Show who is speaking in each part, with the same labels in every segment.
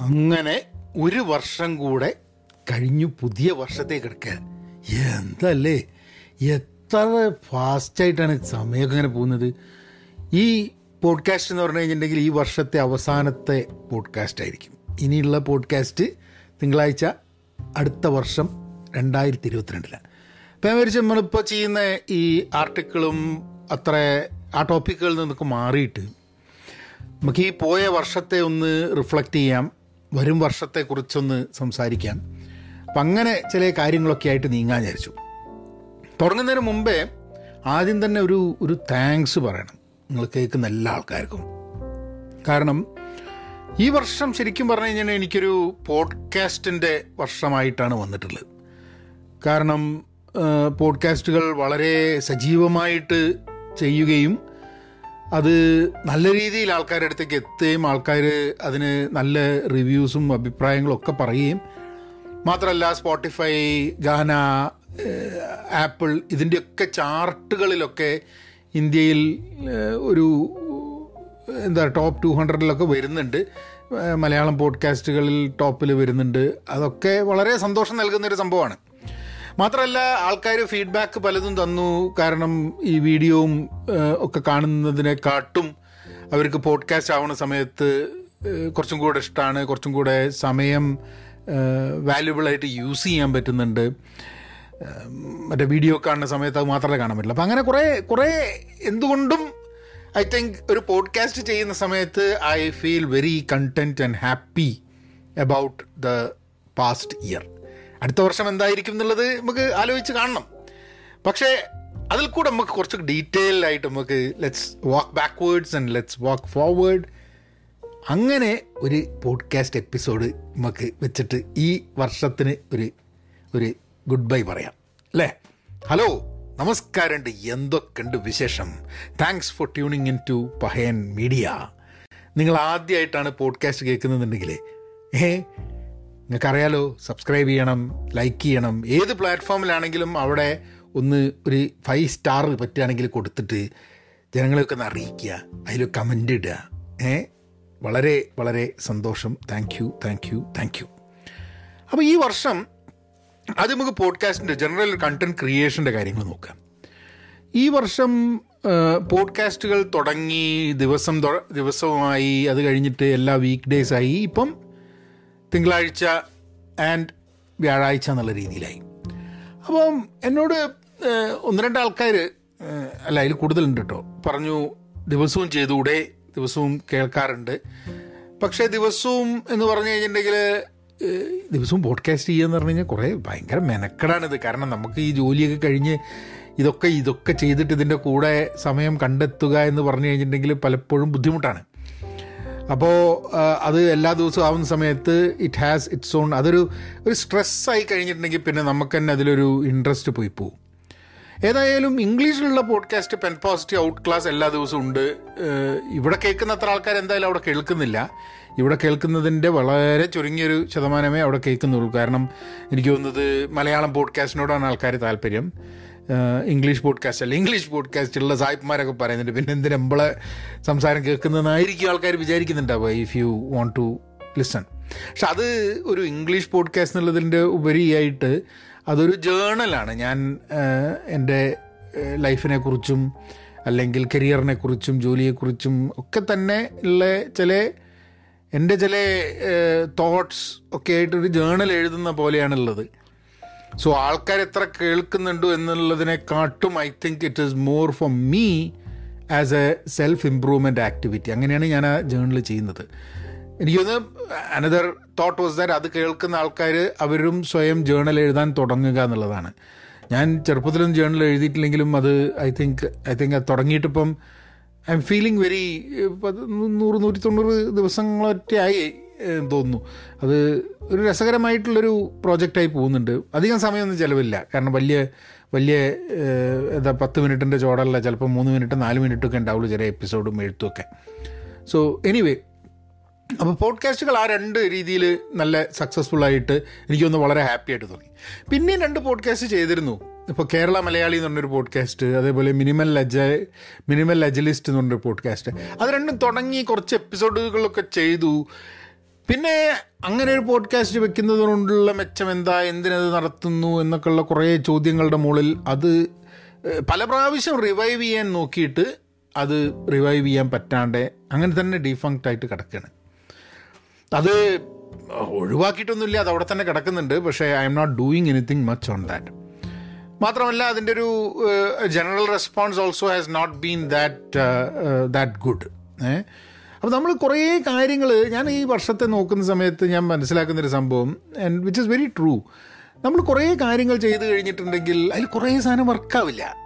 Speaker 1: അങ്ങനെ ഒരു വർഷം കൂടെ കഴിഞ്ഞു പുതിയ വർഷത്തേക്ക് എടുക്കുക എന്തല്ലേ? എത്ര ഫാസ്റ്റായിട്ടാണ് സമയമൊക്കെ ഇങ്ങനെ പോകുന്നത്? ഈ പോഡ്കാസ്റ്റ് എന്ന് പറഞ്ഞു കഴിഞ്ഞിട്ടുണ്ടെങ്കിൽ ഈ വർഷത്തെ അവസാനത്തെ പോഡ്കാസ്റ്റ് ആയിരിക്കും. ഇനിയുള്ള പോഡ്കാസ്റ്റ് തിങ്കളാഴ്ച അടുത്ത വർഷം രണ്ടായിരത്തി ഇരുപത്തിരണ്ടിലാണ് അപ്പം ഞാൻ വിചാരിച്ചു നമ്മളിപ്പോൾ ചെയ്യുന്ന ഈ ആർട്ടിക്കിളും അത്ര ആ ടോപ്പിക്കുകളിൽ നിന്നൊക്കെ മാറിയിട്ട് നമുക്ക് ഈ പോയ വർഷത്തെ ഒന്ന് റിഫ്ലക്റ്റ് ചെയ്യാം. വരും വർഷത്തെക്കുറിച്ചൊന്ന് സംസാരിക്കാം. അപ്പം അങ്ങനെ ചില കാര്യങ്ങളൊക്കെ ആയിട്ട് നീങ്ങാൻ വിചാരിച്ചു. തുടങ്ങുന്നതിന് മുമ്പേ ആദ്യം തന്നെ ഒരു ഒരു താങ്ക്സ് പറയണം. നിങ്ങൾ കേൾക്കുന്ന എല്ലാ ആൾക്കാർക്കും. കാരണം ഈ വർഷം ശരിക്കും പറഞ്ഞു കഴിഞ്ഞാൽ എനിക്കൊരു പോഡ്കാസ്റ്റിന്റെ വർഷമായിട്ടാണ് വന്നിട്ടുള്ളത്. കാരണം പോഡ്കാസ്റ്റുകൾ വളരെ സജീവമായിട്ട് ചെയ്യുകയും അത് നല്ല രീതിയിൽ ആൾക്കാരുടെ അടുത്തേക്ക് എത്തുകയും ആൾക്കാർ അതിന് നല്ല റിവ്യൂസും അഭിപ്രായങ്ങളും ഒക്കെ പറയുകയും മാത്രമല്ല സ്പോട്ടിഫൈ ഗാന ആപ്പിൾ ഇതിന്റെയൊക്കെ ചാർട്ടുകളിലൊക്കെ ഇന്ത്യയിൽ ഒരു എന്താ ടോപ്പ് ടു ഹൺഡ്രഡിലൊക്കെ വരുന്നുണ്ട്. മലയാളം പോഡ്കാസ്റ്റുകളിൽ ടോപ്പിൽ വരുന്നുണ്ട്. അതൊക്കെ വളരെ സന്തോഷം നൽകുന്നൊരു സംഭവമാണ്. മാത്രമല്ല ആൾക്കാർ ഫീഡ്ബാക്ക് പലതും തന്നു. കാരണം ഈ വീഡിയോവും ഒക്കെ കാണുന്നതിനെക്കാട്ടും അവർക്ക് പോഡ്കാസ്റ്റ് ആവുന്ന സമയത്ത് കുറച്ചും കൂടെ ഇഷ്ടമാണ് കുറച്ചും കൂടെ സമയം വാല്യുബിളായിട്ട് യൂസ് ചെയ്യാൻ പറ്റുന്നുണ്ട്. മറ്റേ വീഡിയോ കാണുന്ന സമയത്ത് അത് മാത്രമേ കാണാൻ പറ്റില്ല അപ്പം അങ്ങനെ കുറേ കുറേ എന്തുകൊണ്ടും ഐ തിങ്ക് ഒരു പോഡ്കാസ്റ്റ് ചെയ്യുന്ന സമയത്ത് I feel very content and happy about the past year അടുത്ത വർഷം എന്തായിരിക്കും എന്നുള്ളത് നമുക്ക് ആലോചിച്ച് കാണണം. പക്ഷേ അതിൽ കൂടെ നമുക്ക് കുറച്ച് ഡീറ്റെയിൽ ആയിട്ട് നമുക്ക് let's walk backwards and let's walk forward അങ്ങനെ ഒരു പോഡ്കാസ്റ്റ് എപ്പിസോഡ് നമുക്ക് വെച്ചിട്ട് ഈ വർഷത്തിന് ഒരു ഒരു ഗുഡ് ബൈ പറയാം. അല്ലേ? ഹലോ നമസ്കാരമുണ്ട് എന്തൊക്കെയുണ്ട് വിശേഷം? Thanks for tuning in to Pahayan media നിങ്ങൾ ആദ്യമായിട്ടാണ് പോഡ്കാസ്റ്റ് കേൾക്കുന്നുണ്ടെങ്കിൽ ഏ നിങ്ങൾക്കറിയാലോ സബ്സ്ക്രൈബ് ചെയ്യണം ലൈക്ക് ചെയ്യണം. ഏത് പ്ലാറ്റ്ഫോമിലാണെങ്കിലും അവിടെ ഒന്ന് ഒരു ഫൈവ് സ്റ്റാർ പറ്റുകയാണെങ്കിൽ കൊടുത്തിട്ട് ജനങ്ങളെയൊക്കെ ഒന്ന് അറിയിക്കുക അതിൽ കമന്റ് ഇടുക. ഏ? വളരെ വളരെ സന്തോഷം. Thank you thank you thank you അപ്പോൾ ഈ വർഷം അത് നമുക്ക് പോഡ്കാസ്റ്റിന്റെ ജനറൽ കണ്ടന്റ് ക്രിയേഷന്റെ കാര്യങ്ങൾ നോക്കാം. ഈ വർഷം പോഡ്കാസ്റ്റുകൾ തുടങ്ങി ദിവസം ദിവസവുമായി അത് കഴിഞ്ഞിട്ട് എല്ലാ വീക്ക് ഡേയ്സായി ഇപ്പം തിങ്കളാഴ്ച ആൻഡ് വ്യാഴാഴ്ച എന്നുള്ള രീതിയിലായി. അപ്പം എന്നോട് ഒന്ന് രണ്ട് ആൾക്കാർ അല്ല അതിൽ കൂടുതലുണ്ട് കേട്ടോ പറഞ്ഞു ദിവസവും ചെയ്തുകൂടെ ദിവസവും കേൾക്കാറുണ്ട്. പക്ഷേ ദിവസവും എന്ന് പറഞ്ഞു കഴിഞ്ഞിട്ടുണ്ടെങ്കിൽ ദിവസവും പോഡ്കാസ്റ്റ് ചെയ്യുക എന്ന് പറഞ്ഞു കഴിഞ്ഞാൽ കുറേ ഭയങ്കര മെനക്കെടാണിത് കാരണം നമുക്ക് ഈ ജോലിയൊക്കെ കഴിഞ്ഞ് ഇതൊക്കെ ഇതൊക്കെ ചെയ്തിട്ട് ഇതിന്റെ കൂടെ സമയം കണ്ടെത്തുക എന്ന് പറഞ്ഞു കഴിഞ്ഞിട്ടുണ്ടെങ്കിൽ പലപ്പോഴും ബുദ്ധിമുട്ടാണ്. അപ്പോൾ അത് എല്ലാ ദിവസവും ആവുന്ന സമയത്ത് ഇറ്റ് ഹാസ് ഇറ്റ്സ് ഓൺ അതൊരു ഒരു സ്ട്രെസ്സായി കഴിഞ്ഞിട്ടുണ്ടെങ്കിൽ പിന്നെ നമുക്ക് തന്നെ അതിലൊരു ഇൻട്രസ്റ്റ് പോയി പോകും ഏതായാലും ഇംഗ്ലീഷിലുള്ള podcast pen positive out class എല്ലാ ദിവസവും ഉണ്ട്. ഇവിടെ കേൾക്കുന്ന അത്ര ആൾക്കാർ എന്തായാലും അവിടെ കേൾക്കുന്നില്ല. ഇവിടെ കേൾക്കുന്നതിന്റെ വളരെ ചുരുങ്ങിയൊരു ശതമാനമേ അവിടെ കേൾക്കുന്നുള്ളൂ. കാരണം എനിക്ക് തോന്നുന്നത് മലയാളം പോഡ്കാസ്റ്റിനോടാണ് ആൾക്കാർ താല്പര്യം. ഇംഗ്ലീഷ് പോഡ്കാസ്റ്റ് അല്ല? ഇംഗ്ലീഷ് പോഡ്കാസ്റ്റുള്ള സാഹിബ്മാരൊക്കെ പറയുന്നുണ്ട്. പിന്നെ എന്തിനു നമ്മളെ സംസാരം കേൾക്കുന്നതെന്നായിരിക്കും ആൾക്കാർ വിചാരിക്കുന്നുണ്ടാവുക if you want to listen പക്ഷെ അത് ഒരു ഇംഗ്ലീഷ് പോഡ്കാസ്റ്റ് എന്നുള്ളതിന്റെ ഉപരിയായിട്ട് അതൊരു ജേണലാണ്. ഞാൻ എന്റെ ലൈഫിനെ കുറിച്ചും അല്ലെങ്കിൽ കരിയറിനെ കുറിച്ചും ജോലിയെക്കുറിച്ചും ഒക്കെ തന്നെ ഉള്ള ചില എന്റെ ചില തോട്ട്സ് ഒക്കെ ആയിട്ടൊരു ജേണൽ എഴുതുന്ന പോലെയാണുള്ളത്. സോ ആൾക്കാർ എത്ര കേൾക്കുന്നുണ്ടോ എന്നുള്ളതിനെക്കാട്ടും I think it is more for me as a self improvement activity അങ്ങനെയാണ് ഞാൻ ആ ജേണൽ ചെയ്യുന്നത്. എനിക്കൊന്ന് അനദർ തോട്ട് വാസ് ദാറ്റ് അത് കേൾക്കുന്ന ആൾക്കാർ അവരും സ്വയം ജേണൽ എഴുതാൻ തുടങ്ങുക എന്നുള്ളതാണ്. ഞാൻ ചെറുപ്പത്തിലൊന്നും ജേണൽ എഴുതിയിട്ടില്ലെങ്കിലും അത് ഐ തിങ്ക് ഐ തിങ്ക് അത് തുടങ്ങിയിട്ടിപ്പം ഐ എം ഫീലിംഗ് വെരി നൂറ് നൂറ്റി തൊണ്ണൂറ് ദിവസങ്ങളൊക്കെ ആയി തോന്നുന്നു. അത് ഒരു രസകരമായിട്ടുള്ളൊരു പ്രോജക്റ്റായി പോകുന്നുണ്ട്. അധികം സമയമൊന്നും ചിലവില്ല. കാരണം വലിയ വലിയ എന്താ പത്ത് മിനിറ്റിന്റെ ചോടല്ല. ചിലപ്പോൾ മൂന്ന് മിനിറ്റ് നാല് മിനിറ്റൊക്കെ ഉണ്ടാവുള്ളൂ ചില എപ്പിസോഡും എഴുത്തുമൊക്കെ. സോ എനിവേ അപ്പോൾ പോഡ്കാസ്റ്റുകൾ ആ രണ്ട് രീതിയിൽ നല്ല സക്സസ്ഫുൾ ആയിട്ട് എനിക്കൊന്ന് വളരെ ഹാപ്പി ആയിട്ട് തോന്നി. പിന്നെയും രണ്ട് പോഡ്കാസ്റ്റ് ചെയ്തിരുന്നു. ഇപ്പോൾ കേരള മലയാളി എന്ന് പറഞ്ഞൊരു പോഡ്കാസ്റ്റ് അതേപോലെ മിനിമൽ ലജ മിനിമൽ ലജലിസ്റ്റ് എന്ന് പറഞ്ഞൊരു പോഡ്കാസ്റ്റ്. അത് രണ്ടും തുടങ്ങി കുറച്ച് എപ്പിസോഡുകളൊക്കെ ചെയ്തു. പിന്നെ അങ്ങനെ ഒരു പോഡ്കാസ്റ്റ് വെക്കുന്നതുകൊണ്ടുള്ള മെച്ചം എന്താ എന്തിനത് നടത്തുന്നു? എന്നൊക്കെയുള്ള കുറേ ചോദ്യങ്ങളുടെ മുകളിൽ അത് ഏഹ്, പല പ്രാവശ്യം റിവൈവ് ചെയ്യാൻ നോക്കിയിട്ട് അത് റിവൈവ് ചെയ്യാൻ പറ്റാണ്ട് അങ്ങനെ തന്നെ ഡീഫങ്ക്റ്റ് ആയിട്ട് കിടക്കുകയാണ് അത് ഒഴിവാക്കിയിട്ടൊന്നുമില്ല അത് അവിടെ തന്നെ കിടക്കുന്നുണ്ട് പക്ഷേ I am not doing anything much on that മാത്രമല്ല അതിന്റെ ഒരു general response also has not been that that good uh അപ്പോൾ നമ്മൾ കുറേ കാര്യങ്ങൾ ഞാൻ ഈ വർഷത്തെ നോക്കുന്ന സമയത്ത് ഞാൻ മനസ്സിലാക്കുന്നൊരു സംഭവം and which is very true നമ്മൾ കുറേ കാര്യങ്ങൾ ചെയ്ത് കഴിഞ്ഞിട്ടുണ്ടെങ്കിൽ അതിൽ കുറേ സാധനം വർക്കാവില്ല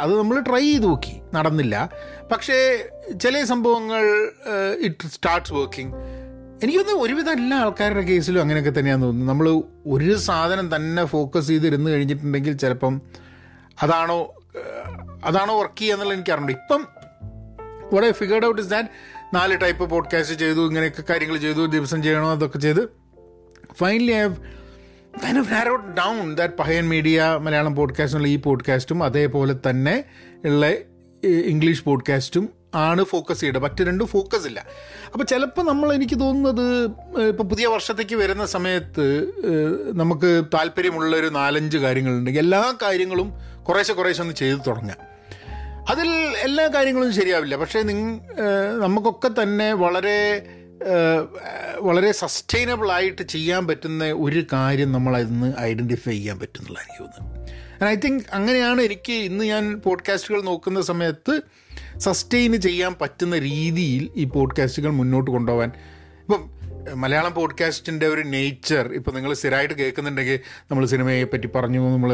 Speaker 1: അത് നമ്മൾ ട്രൈ ചെയ്ത് നോക്കി. നടന്നില്ല. പക്ഷേ ചില സംഭവങ്ങൾ ഇറ്റ് സ്റ്റാർട്ട്സ് വർക്കിംഗ് എനിക്കൊന്ന് ഒരുവിധം എല്ലാ ആൾക്കാരുടെ കേസിലും അങ്ങനെയൊക്കെ തന്നെയാണ് തോന്നുന്നു. നമ്മൾ ഒരു സാധനം തന്നെ ഫോക്കസ് ചെയ്തിരുന്ന് കഴിഞ്ഞിട്ടുണ്ടെങ്കിൽ ചിലപ്പം അതാണോ അതാണോ വർക്ക് ചെയ്യുക എന്നുള്ളത് എനിക്ക് അറിയണ്ട ഇപ്പം what I figured out is that നാല് ടൈപ്പ് പോഡ്കാസ്റ്റ് ചെയ്തു ഇങ്ങനെയൊക്കെ കാര്യങ്ങൾ ചെയ്തു ദിവസം ചെയ്യണോ അതൊക്കെ ചെയ്ത്. Finally I have kind of narrowed down that Pahayan media Malayalam പോഡ്കാസ്റ്റിനുള്ള ഈ പോഡ്കാസ്റ്റും അതേപോലെ തന്നെ ഉള്ള ഇംഗ്ലീഷ് പോഡ്കാസ്റ്റും ആണ് ഫോക്കസ് ചെയ്യുന്നത് മറ്റു രണ്ടും ഫോക്കസ് ഇല്ല. അപ്പോൾ ചിലപ്പോൾ നമ്മൾ എനിക്ക് തോന്നുന്നത് ഇപ്പോൾ പുതിയ വർഷത്തേക്ക് വരുന്ന സമയത്ത് നമുക്ക് താല്പര്യമുള്ള ഒരു നാലഞ്ച് കാര്യങ്ങളുണ്ടെങ്കിൽ എല്ലാ കാര്യങ്ങളും കുറേശ്ശെ കുറേശ്ശെ ഒന്ന് ചെയ്തു തുടങ്ങാം. അതിൽ എല്ലാ കാര്യങ്ങളും ശരിയാവില്ല. പക്ഷേ നിങ്ങൾ നമുക്കൊക്കെ തന്നെ വളരെ വളരെ സസ്റ്റൈനബിൾ ആയിട്ട് ചെയ്യാൻ പറ്റുന്ന ഒരു കാര്യം നമ്മൾ അതിന്ന് ഐഡന്റിഫൈ ചെയ്യാൻ പറ്റുന്നുള്ള എനിക്ക് തോന്നുന്നു. ഐ തിങ്ക് അങ്ങനെയാണ് എനിക്ക് ഇന്ന് ഞാൻ പോഡ്കാസ്റ്റുകൾ നോക്കുന്ന സമയത്ത് സസ്റ്റെയിൻ ചെയ്യാൻ പറ്റുന്ന രീതിയിൽ ഈ പോഡ്കാസ്റ്റുകൾ മുന്നോട്ട് കൊണ്ടുപോകാൻ. ഇപ്പം മലയാളം പോഡ്കാസ്റ്റിന്റെ ഒരു നേച്ചർ ഇപ്പോൾ നിങ്ങൾ സ്ഥിരമായിട്ട് കേൾക്കുന്നുണ്ടെങ്കിൽ നമ്മൾ സിനിമയെ പറ്റി പറഞ്ഞു നമ്മൾ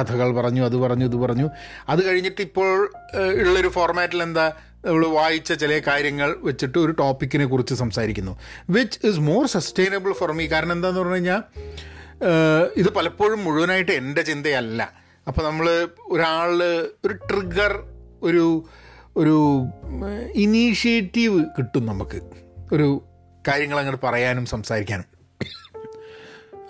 Speaker 1: കഥകൾ പറഞ്ഞു അത് പറഞ്ഞു ഇത് പറഞ്ഞു. അത് കഴിഞ്ഞിട്ട് ഇപ്പോൾ ഉള്ളൊരു ഫോർമാറ്റിൽ എന്താ നമ്മൾ വായിച്ച ചില കാര്യങ്ങൾ വെച്ചിട്ട് ഒരു ടോപ്പിക്കിനെ കുറിച്ച് സംസാരിക്കുന്നു. Which is more sustainable for me കാരണം എന്താണെന്ന് പറഞ്ഞു കഴിഞ്ഞാൽ ഇത് പലപ്പോഴും മുഴുവനായിട്ട് എന്റെ ചിന്തയല്ല. അപ്പോൾ നമ്മൾ ഒരാൾ ഒരു ട്രിഗർ ഒരു ഒരു ഇനീഷ്യേറ്റീവ് കിട്ടും നമുക്ക്. ഒരു കാര്യങ്ങൾ അങ്ങോട്ട് പറയാനും സംസാരിക്കാനും.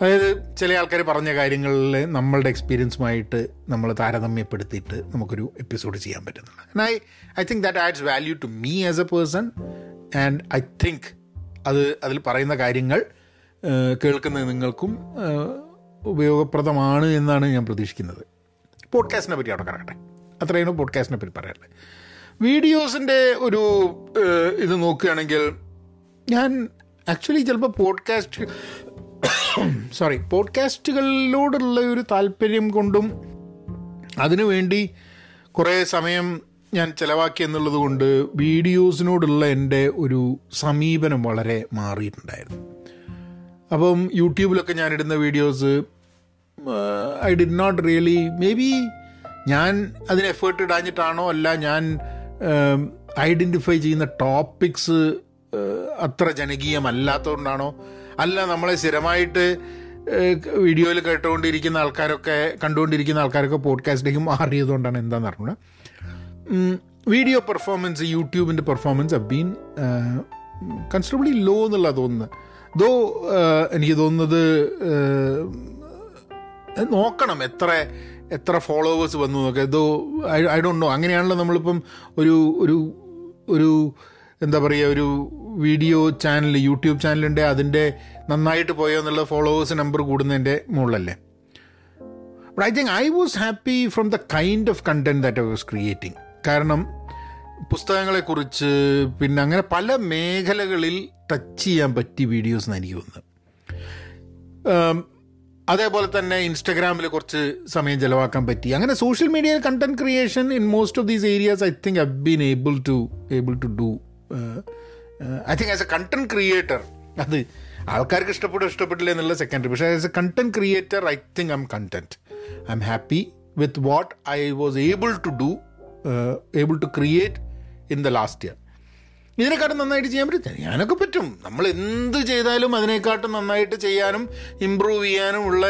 Speaker 1: അതായത് ചില ആൾക്കാർ പറഞ്ഞ കാര്യങ്ങളിൽ നമ്മളുടെ എക്സ്പീരിയൻസുമായിട്ട് നമ്മൾ താരതമ്യപ്പെടുത്തിയിട്ട് നമുക്കൊരു എപ്പിസോഡ് ചെയ്യാൻ പറ്റുന്നുണ്ട്. I I think that adds value to me as a person and I think അത് അതിൽ പറയുന്ന കാര്യങ്ങൾ കേൾക്കുന്ന നിങ്ങൾക്കും ഉപയോഗപ്രദമാണ് എന്നാണ് ഞാൻ പ്രതീക്ഷിക്കുന്നത്. പോഡ്കാസ്റ്റിനെ പറ്റി അവിടെ കിടക്കട്ടെ അത്രയാണ് പോഡ്കാസ്റ്റിനെ പറ്റി പറയാനുള്ളത്. വീഡിയോസിന്റെ ഒരു ഇത് നോക്കുകയാണെങ്കിൽ ഞാൻ ആക്ച്വലി ചിലപ്പോൾ പോഡ്കാസ്റ്റ് സോറി പോഡ്കാസ്റ്റുകളിലോടുള്ള ഒരു താല്പര്യം കൊണ്ടും അതിനു വേണ്ടി കുറേ സമയം ഞാൻ ചിലവാക്കി എന്നുള്ളത് കൊണ്ട് വീഡിയോസിനോടുള്ള എന്റെ ഒരു സമീപനം വളരെ മാറിയിട്ടുണ്ടായിരുന്നു. അപ്പം യൂട്യൂബിലൊക്കെ ഞാനിടുന്ന videos I did not really maybe ഞാൻ അതിന് എഫേർട്ട് ഇടാഞ്ഞിട്ടാണോ അല്ല ഞാൻ ഐഡന്റിഫൈ ചെയ്യുന്ന ടോപ്പിക്സ് അത്ര ജനകീയമല്ലാത്തതുകൊണ്ടാണോ അല്ല നമ്മളെ സ്ഥിരമായിട്ട് വീഡിയോയിൽ കേട്ടുകൊണ്ടിരിക്കുന്ന ആൾക്കാരൊക്കെ കണ്ടുകൊണ്ടിരിക്കുന്ന ആൾക്കാരൊക്കെ പോഡ്കാസ്റ്റിലേക്ക് മാറിയതുകൊണ്ടാണ് എന്താണെന്ന് അറിഞ്ഞൂടാ. Video performance യൂട്യൂബിന്റെ performance have been considerably low എന്നുള്ള തോന്നുന്നത് ദോ എനിക്ക് തോന്നുന്നത് നോക്കണം എത്ര എത്ര ഫോളോവേഴ്സ് വന്നു നോക്കാം ഐ ഐ ഡോണ്ട് നോ അങ്ങനെയാണല്ലോ നമ്മളിപ്പം ഒരു ഒരു ഒരു എന്താ പറയുക ഒരു വീഡിയോ ചാനൽ യൂട്യൂബ് ചാനലുണ്ട്. അതിന്റെ നന്നായിട്ട് പോയോ എന്നുള്ള ഫോളോവേഴ്സ് നമ്പർ കൂടുന്നതിന്റെ മുകളിലല്ലേ? But I think I was happy from the kind of content that I was creating കാരണം പുസ്തകങ്ങളെക്കുറിച്ച് പിന്നെ അങ്ങനെ പല മേഖലകളിൽ ടച്ച് ചെയ്യാൻ പറ്റിയ വീഡിയോസ് എന്ന് എനിക്ക് തോന്നുന്നത്. അതേപോലെ തന്നെ ഇൻസ്റ്റഗ്രാമിൽ കുറച്ച് സമയം ചിലവാക്കാൻ പറ്റി. അങ്ങനെ സോഷ്യൽ മീഡിയയിൽ content creation in most of these areas I think I been able to able to do I think as a content creator അത് ആൾക്കാർക്ക് ഇഷ്ടപ്പെടും ഇഷ്ടപ്പെട്ടില്ല എന്നുള്ള സെക്കൻഡറി പക്ഷേ as a content creator I think I am content I am happy with what I was able to do able to create in the last year ഇതിനെക്കാട്ടും നന്നായിട്ട് ചെയ്യാൻ പറ്റും. ഞാനൊക്കെ പറ്റും. നമ്മൾ എന്ത് ചെയ്താലും അതിനെക്കാട്ടും നന്നായിട്ട് ചെയ്യാനും ഇമ്പ്രൂവ് ചെയ്യാനും ഉള്ള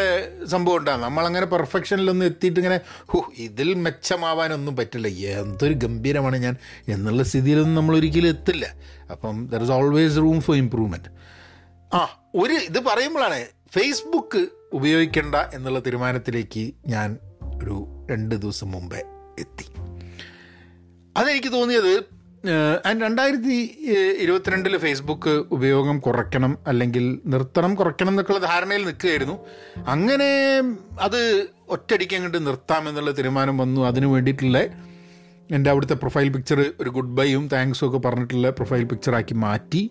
Speaker 1: സംഭവം ഉണ്ടാകും നമ്മളങ്ങനെ പെർഫെക്ഷനിലൊന്നും എത്തിയിട്ട് ഇങ്ങനെ ഹോ ഇതിൽ മെച്ചമാവാനൊന്നും പറ്റില്ല. എന്തൊരു ഗംഭീരമാണ് ഞാൻ. എന്നുള്ള സ്ഥിതിയിലൊന്നും നമ്മൾ ഒരിക്കലും എത്തില്ല. അപ്പം there is always room for improvement ആ ഒരു ഇത് പറയുമ്പോഴാണ് ഫേസ്ബുക്ക് ഉപയോഗിക്കേണ്ട എന്നുള്ള തീരുമാനത്തിലേക്ക് ഞാൻ ഒരു രണ്ട് ദിവസം മുമ്പേ എത്തി. അതെനിക്ക് തോന്നിയത് ആൻഡ് രണ്ടായിരത്തി ഇരുപത്തിരണ്ടിൽ ഫേസ്ബുക്ക് ഉപയോഗം കുറയ്ക്കണം അല്ലെങ്കിൽ നിർത്തണം കുറയ്ക്കണം എന്നൊക്കെയുള്ള ധാരണയിൽ നിൽക്കുകയായിരുന്നു. അങ്ങനെ അത് ഒറ്റയടിക്ക് അങ്ങോട്ട് നിർത്താമെന്നുള്ള തീരുമാനം വന്നു. അതിനു വേണ്ടിയിട്ടുള്ള എന്റെ അവിടുത്തെ പ്രൊഫൈൽ പിക്ചർ ഒരു ഗുഡ് ബൈയും താങ്ക്സും ഒക്കെ പറഞ്ഞിട്ടുള്ള പ്രൊഫൈൽ പിക്ചറാക്കി മാറ്റി.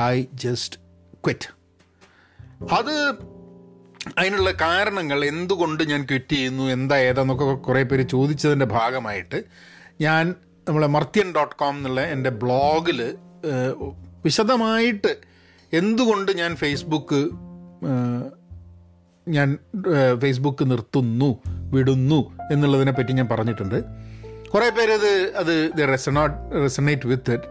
Speaker 1: I just quit. അത് അതിനുള്ള കാരണങ്ങൾ എന്തുകൊണ്ട് ഞാൻ ക്വിറ്റ് ചെയ്യുന്നു എന്താ ഏതാന്നൊക്കെ കുറേ പേര് ചോദിച്ചതിന്റെ ഭാഗമായിട്ട് ഞാൻ നമ്മളെ മർത്യൻ ഡോട്ട് കോം എന്നുള്ള എന്റെ ബ്ലോഗിൽ വിശദമായിട്ട് എന്തുകൊണ്ട് ഞാൻ ഫേസ്ബുക്ക് ഞാൻ ഫേസ്ബുക്ക് നിർത്തുന്നു വിടുന്നു എന്നുള്ളതിനെ പറ്റി ഞാൻ പറഞ്ഞിട്ടുണ്ട്. കുറേ പേര് അത് അത് resonate resonate with it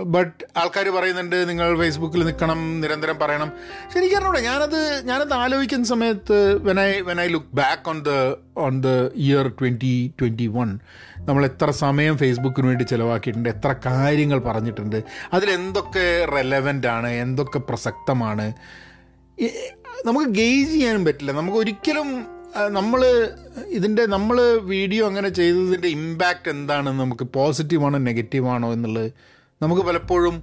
Speaker 1: but ആൾക്കാർ പറയുന്നുണ്ട് നിങ്ങൾ ഫേസ്ബുക്കിൽ നിൽക്കണം നിരന്തരം പറയണം. ശരിക്കും ഞാനത് ഞാനത് ആലോചിക്കുന്ന സമയത്ത് when I when I look back on the on the year twenty twenty one നമ്മൾ എത്ര സമയം ഫേസ്ബുക്കിന് വേണ്ടി ചിലവാക്കിയിട്ടുണ്ട് എത്ര കാര്യങ്ങൾ പറഞ്ഞിട്ടുണ്ട് അതിലെന്തൊക്കെ റെലവന്റ് ആണ് എന്തൊക്കെ പ്രസക്തമാണ്. നമുക്ക് ഗെയ്ജ് ചെയ്യാനും പറ്റില്ല. നമുക്ക് ഒരിക്കലും നമ്മൾ ഇതിന്റെ നമ്മൾ വീഡിയോ അങ്ങനെ ചെയ്തതിന്റെ ഇമ്പാക്റ്റ് എന്താണെന്ന് നമുക്ക് പോസിറ്റീവാണോ നെഗറ്റീവാണോ എന്നുള്ളത് നമുക്ക് പലപ്പോഴും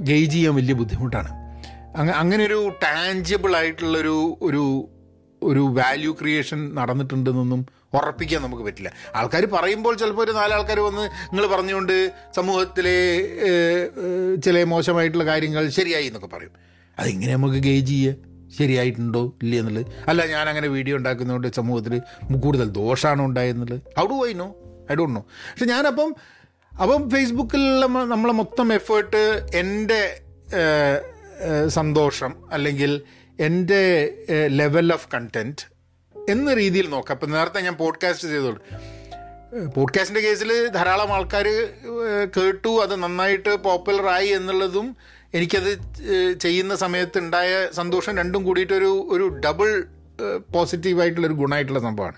Speaker 1: ഗെയ്ജ് ചെയ്യാൻ വലിയ ബുദ്ധിമുട്ടാണ്. അങ്ങ അങ്ങനെ ഒരു ടാഞ്ചിബിൾ ആയിട്ടുള്ളൊരു ഒരു ഒരു വാല്യൂ ക്രിയേഷൻ നടന്നിട്ടുണ്ടെന്നൊന്നും ഉറപ്പിക്കാൻ നമുക്ക് പറ്റില്ല. ആൾക്കാർ പറയുമ്പോൾ ചിലപ്പോൾ ഒരു നാലാൾക്കാർ വന്ന് നിങ്ങൾ പറഞ്ഞുകൊണ്ട് സമൂഹത്തിലെ ചില മോശമായിട്ടുള്ള കാര്യങ്ങൾ ശരിയായി എന്നൊക്കെ പറയും. അതിങ്ങനെ നമുക്ക് ഗേജ് ചെയ്യുക ശരിയായിട്ടുണ്ടോ? ഇല്ല എന്നുള്ളത്. അല്ല ഞാൻ അങ്ങനെ വീഡിയോ ഉണ്ടാക്കുന്നതുകൊണ്ട് സമൂഹത്തിൽ കൂടുതൽ ദോഷമാണോ ഉണ്ടായെന്നുള്ളത്. How do I know I don't know പക്ഷെ ഞാനപ്പം അപ്പം ഫേസ്ബുക്കിലുള്ള നമ്മളെ മൊത്തം എഫേർട്ട് എന്റെ സന്തോഷം അല്ലെങ്കിൽ എന്റെ ലെവൽ ഓഫ് കണ്ടന്റ് എന്ന രീതിയിൽ നോക്കാം. അപ്പം നേരത്തെ ഞാൻ പോഡ്കാസ്റ്റ് ചെയ്തോളൂ പോഡ്കാസ്റ്റിന്റെ കേസിൽ ധാരാളം ആൾക്കാർ കേട്ടു അത് നന്നായിട്ട് പോപ്പുലറായി എന്നുള്ളതും എനിക്കത് ചെയ്യുന്ന സമയത്ത് ഉണ്ടായ സന്തോഷം രണ്ടും കൂടിയിട്ടൊരു ഒരു ഡബിൾ പോസിറ്റീവായിട്ടുള്ളൊരു ഗുണമായിട്ടുള്ള സംഭവമാണ്.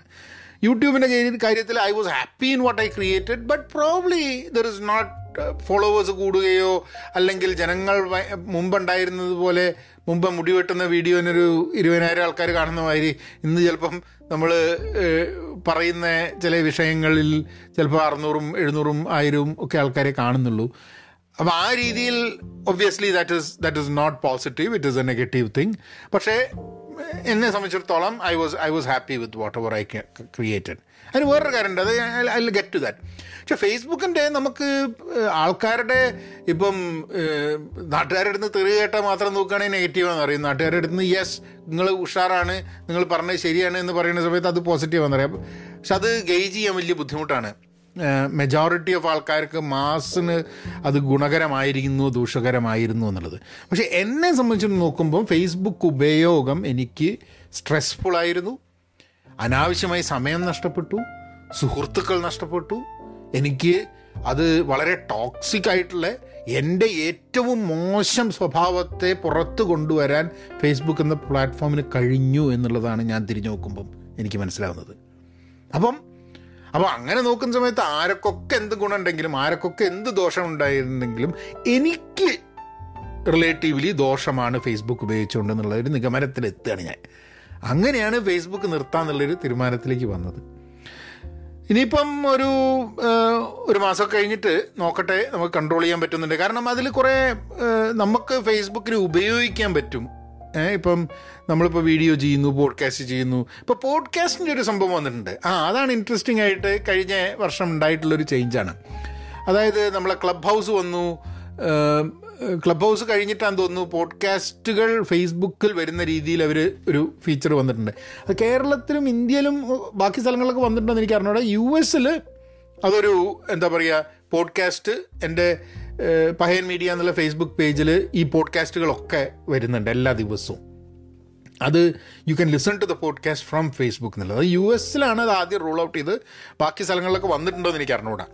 Speaker 1: യൂട്യൂബിന്റെ കാര്യത്തിൽ I was happy in what I created but probably there is not followers കൂടുകയോ അല്ലെങ്കിൽ ജനങ്ങൾ വ- മുമ്പുണ്ടായിരുന്നത് പോലെ മുമ്പ് മുടിവെട്ടുന്ന വീഡിയോനൊരു ഇരുപതിനായിരം ആൾക്കാർ കാണുന്ന മാതിരി ഇന്ന് ചിലപ്പം നമ്മൾ പറയുന്ന ചില വിഷയങ്ങളിൽ ചിലപ്പോൾ അറുന്നൂറും എഴുന്നൂറും ആയിരവും ഒക്കെ ആൾക്കാരെ കാണുന്നുള്ളൂ. അപ്പോൾ ആ രീതിയിൽ obviously that is that is not positive it is a negative thing പക്ഷേ എന്നെ സംബന്ധിച്ചിടത്തോളം I was I was happy with whatever I created അതിന് വേറൊരു കാര്യമുണ്ട്. അത് ഐ ഗെറ്റ് ടു ദാറ്റ് പക്ഷെ ഫേസ്ബുക്കിന്റെ നമുക്ക് ആൾക്കാരുടെ ഇപ്പം നാട്ടുകാരുടെ അടുത്ത് തെറി കേട്ടാൽ മാത്രം നോക്കുകയാണെങ്കിൽ നെഗറ്റീവാണെന്ന് അറിയും. നാട്ടുകാരുടെ അടുത്ത് യെസ് നിങ്ങൾ ഉഷാറാണ്. നിങ്ങൾ പറഞ്ഞത് ശരിയാണ് എന്ന് പറയുന്ന സമയത്ത് അത് പോസിറ്റീവാണെന്ന് അറിയാം. പക്ഷെ അത് ഗെയ്ജ് ചെയ്യാൻ വലിയ ബുദ്ധിമുട്ടാണ്. മെജോറിറ്റി ഓഫ് ആൾക്കാർക്ക് മാസിന് അത് ഗുണകരമായിരിക്കുന്നു ദൂഷകരമായിരുന്നു എന്നുള്ളത്. പക്ഷേ എന്നെ സംബന്ധിച്ച് നോക്കുമ്പോൾ ഫേസ്ബുക്ക് ഉപയോഗം എനിക്ക് സ്ട്രെസ്ഫുൾ ആയിരുന്നു. അനാവശ്യമായി സമയം നഷ്ടപ്പെട്ടു. സുഹൃത്തുക്കൾ നഷ്ടപ്പെട്ടു. എനിക്ക് അത് വളരെ ടോക്സിക് ആയിട്ടുള്ള എന്റെ ഏറ്റവും മോശം സ്വഭാവത്തെ പുറത്ത് കൊണ്ടുവരാൻ ഫേസ്ബുക്ക് എന്ന പ്ലാറ്റ്ഫോമിന് കഴിഞ്ഞു എന്നുള്ളതാണ് ഞാൻ തിരിഞ്ഞു നോക്കുമ്പം എനിക്ക് മനസ്സിലാവുന്നത്. അപ്പം അപ്പോൾ അങ്ങനെ നോക്കുന്ന സമയത്ത് ആരൊക്കെ എന്ത് ഗുണമുണ്ടെങ്കിലും ആരൊക്കെ എന്ത് ദോഷം ഉണ്ടായിരുന്നെങ്കിലും എനിക്ക് റിലേറ്റീവ്ലി ദോഷമാണ് ഫേസ്ബുക്ക് ഉപയോഗിച്ചുകൊണ്ടെന്നുള്ളൊരു നിഗമനത്തിലെത്തുകയാണ് ഞാൻ. അങ്ങനെയാണ് ഫേസ്ബുക്ക് നിർത്താമെന്നുള്ളൊരു തീരുമാനത്തിലേക്ക് വന്നത്. ഇനിയിപ്പം ഒരു ഒരു മാസം കഴിഞ്ഞിട്ട് നോക്കട്ടെ നമുക്ക് കൺട്രോൾ ചെയ്യാൻ പറ്റുന്നുണ്ട്. കാരണം അതിൽ കുറേ നമുക്ക് ഫേസ്ബുക്കിൽ ഉപയോഗിക്കാൻ പറ്റും. ഇപ്പം നമ്മളിപ്പോൾ വീഡിയോ ചെയ്യുന്നു പോഡ്കാസ്റ്റ് ചെയ്യുന്നു. ഇപ്പോൾ പോഡ്കാസ്റ്റിന്റെ ഒരു സംഭവം വന്നിട്ടുണ്ട്. ആ അതാണ് ഇൻട്രസ്റ്റിംഗ് ആയിട്ട് കഴിഞ്ഞ വർഷം ഉണ്ടായിട്ടുള്ളൊരു ചേഞ്ചാണ് അതായത് നമ്മളെ ക്ലബ് ഹൗസ് വന്നു. ക്ലബ് ഹൗസ് കഴിഞ്ഞിട്ടാന്ന് തോന്നുന്നു പോഡ്കാസ്റ്റുകൾ ഫേസ്ബുക്കിൽ വരുന്ന രീതിയിൽ അവർ ഒരു ഫീച്ചർ വന്നിട്ടുണ്ട്. അത് കേരളത്തിലും ഇന്ത്യയിലും ബാക്കി സ്ഥലങ്ങളിലൊക്കെ വന്നിട്ടുണ്ടെന്ന് എനിക്ക് അറിഞ്ഞൂടെ. യു എസിൽ അതൊരു എന്താ പറയുക പോഡ്കാസ്റ്റ് എന്റെ പഹയൻ മീഡിയ എന്നുള്ള ഫേസ്ബുക്ക് പേജിൽ ഈ പോഡ്കാസ്റ്റുകളൊക്കെ വരുന്നുണ്ട് എല്ലാ ദിവസവും. അത് you can listen to the podcast from Facebook എന്നുള്ളത് അത് യു എസിലാണ് അത് ആദ്യം റൂൾ ഔട്ട് ചെയ്ത് ബാക്കി സ്ഥലങ്ങളിലൊക്കെ വന്നിട്ടുണ്ടോ എന്ന് എനിക്ക് അറിഞ്ഞുകൂടാ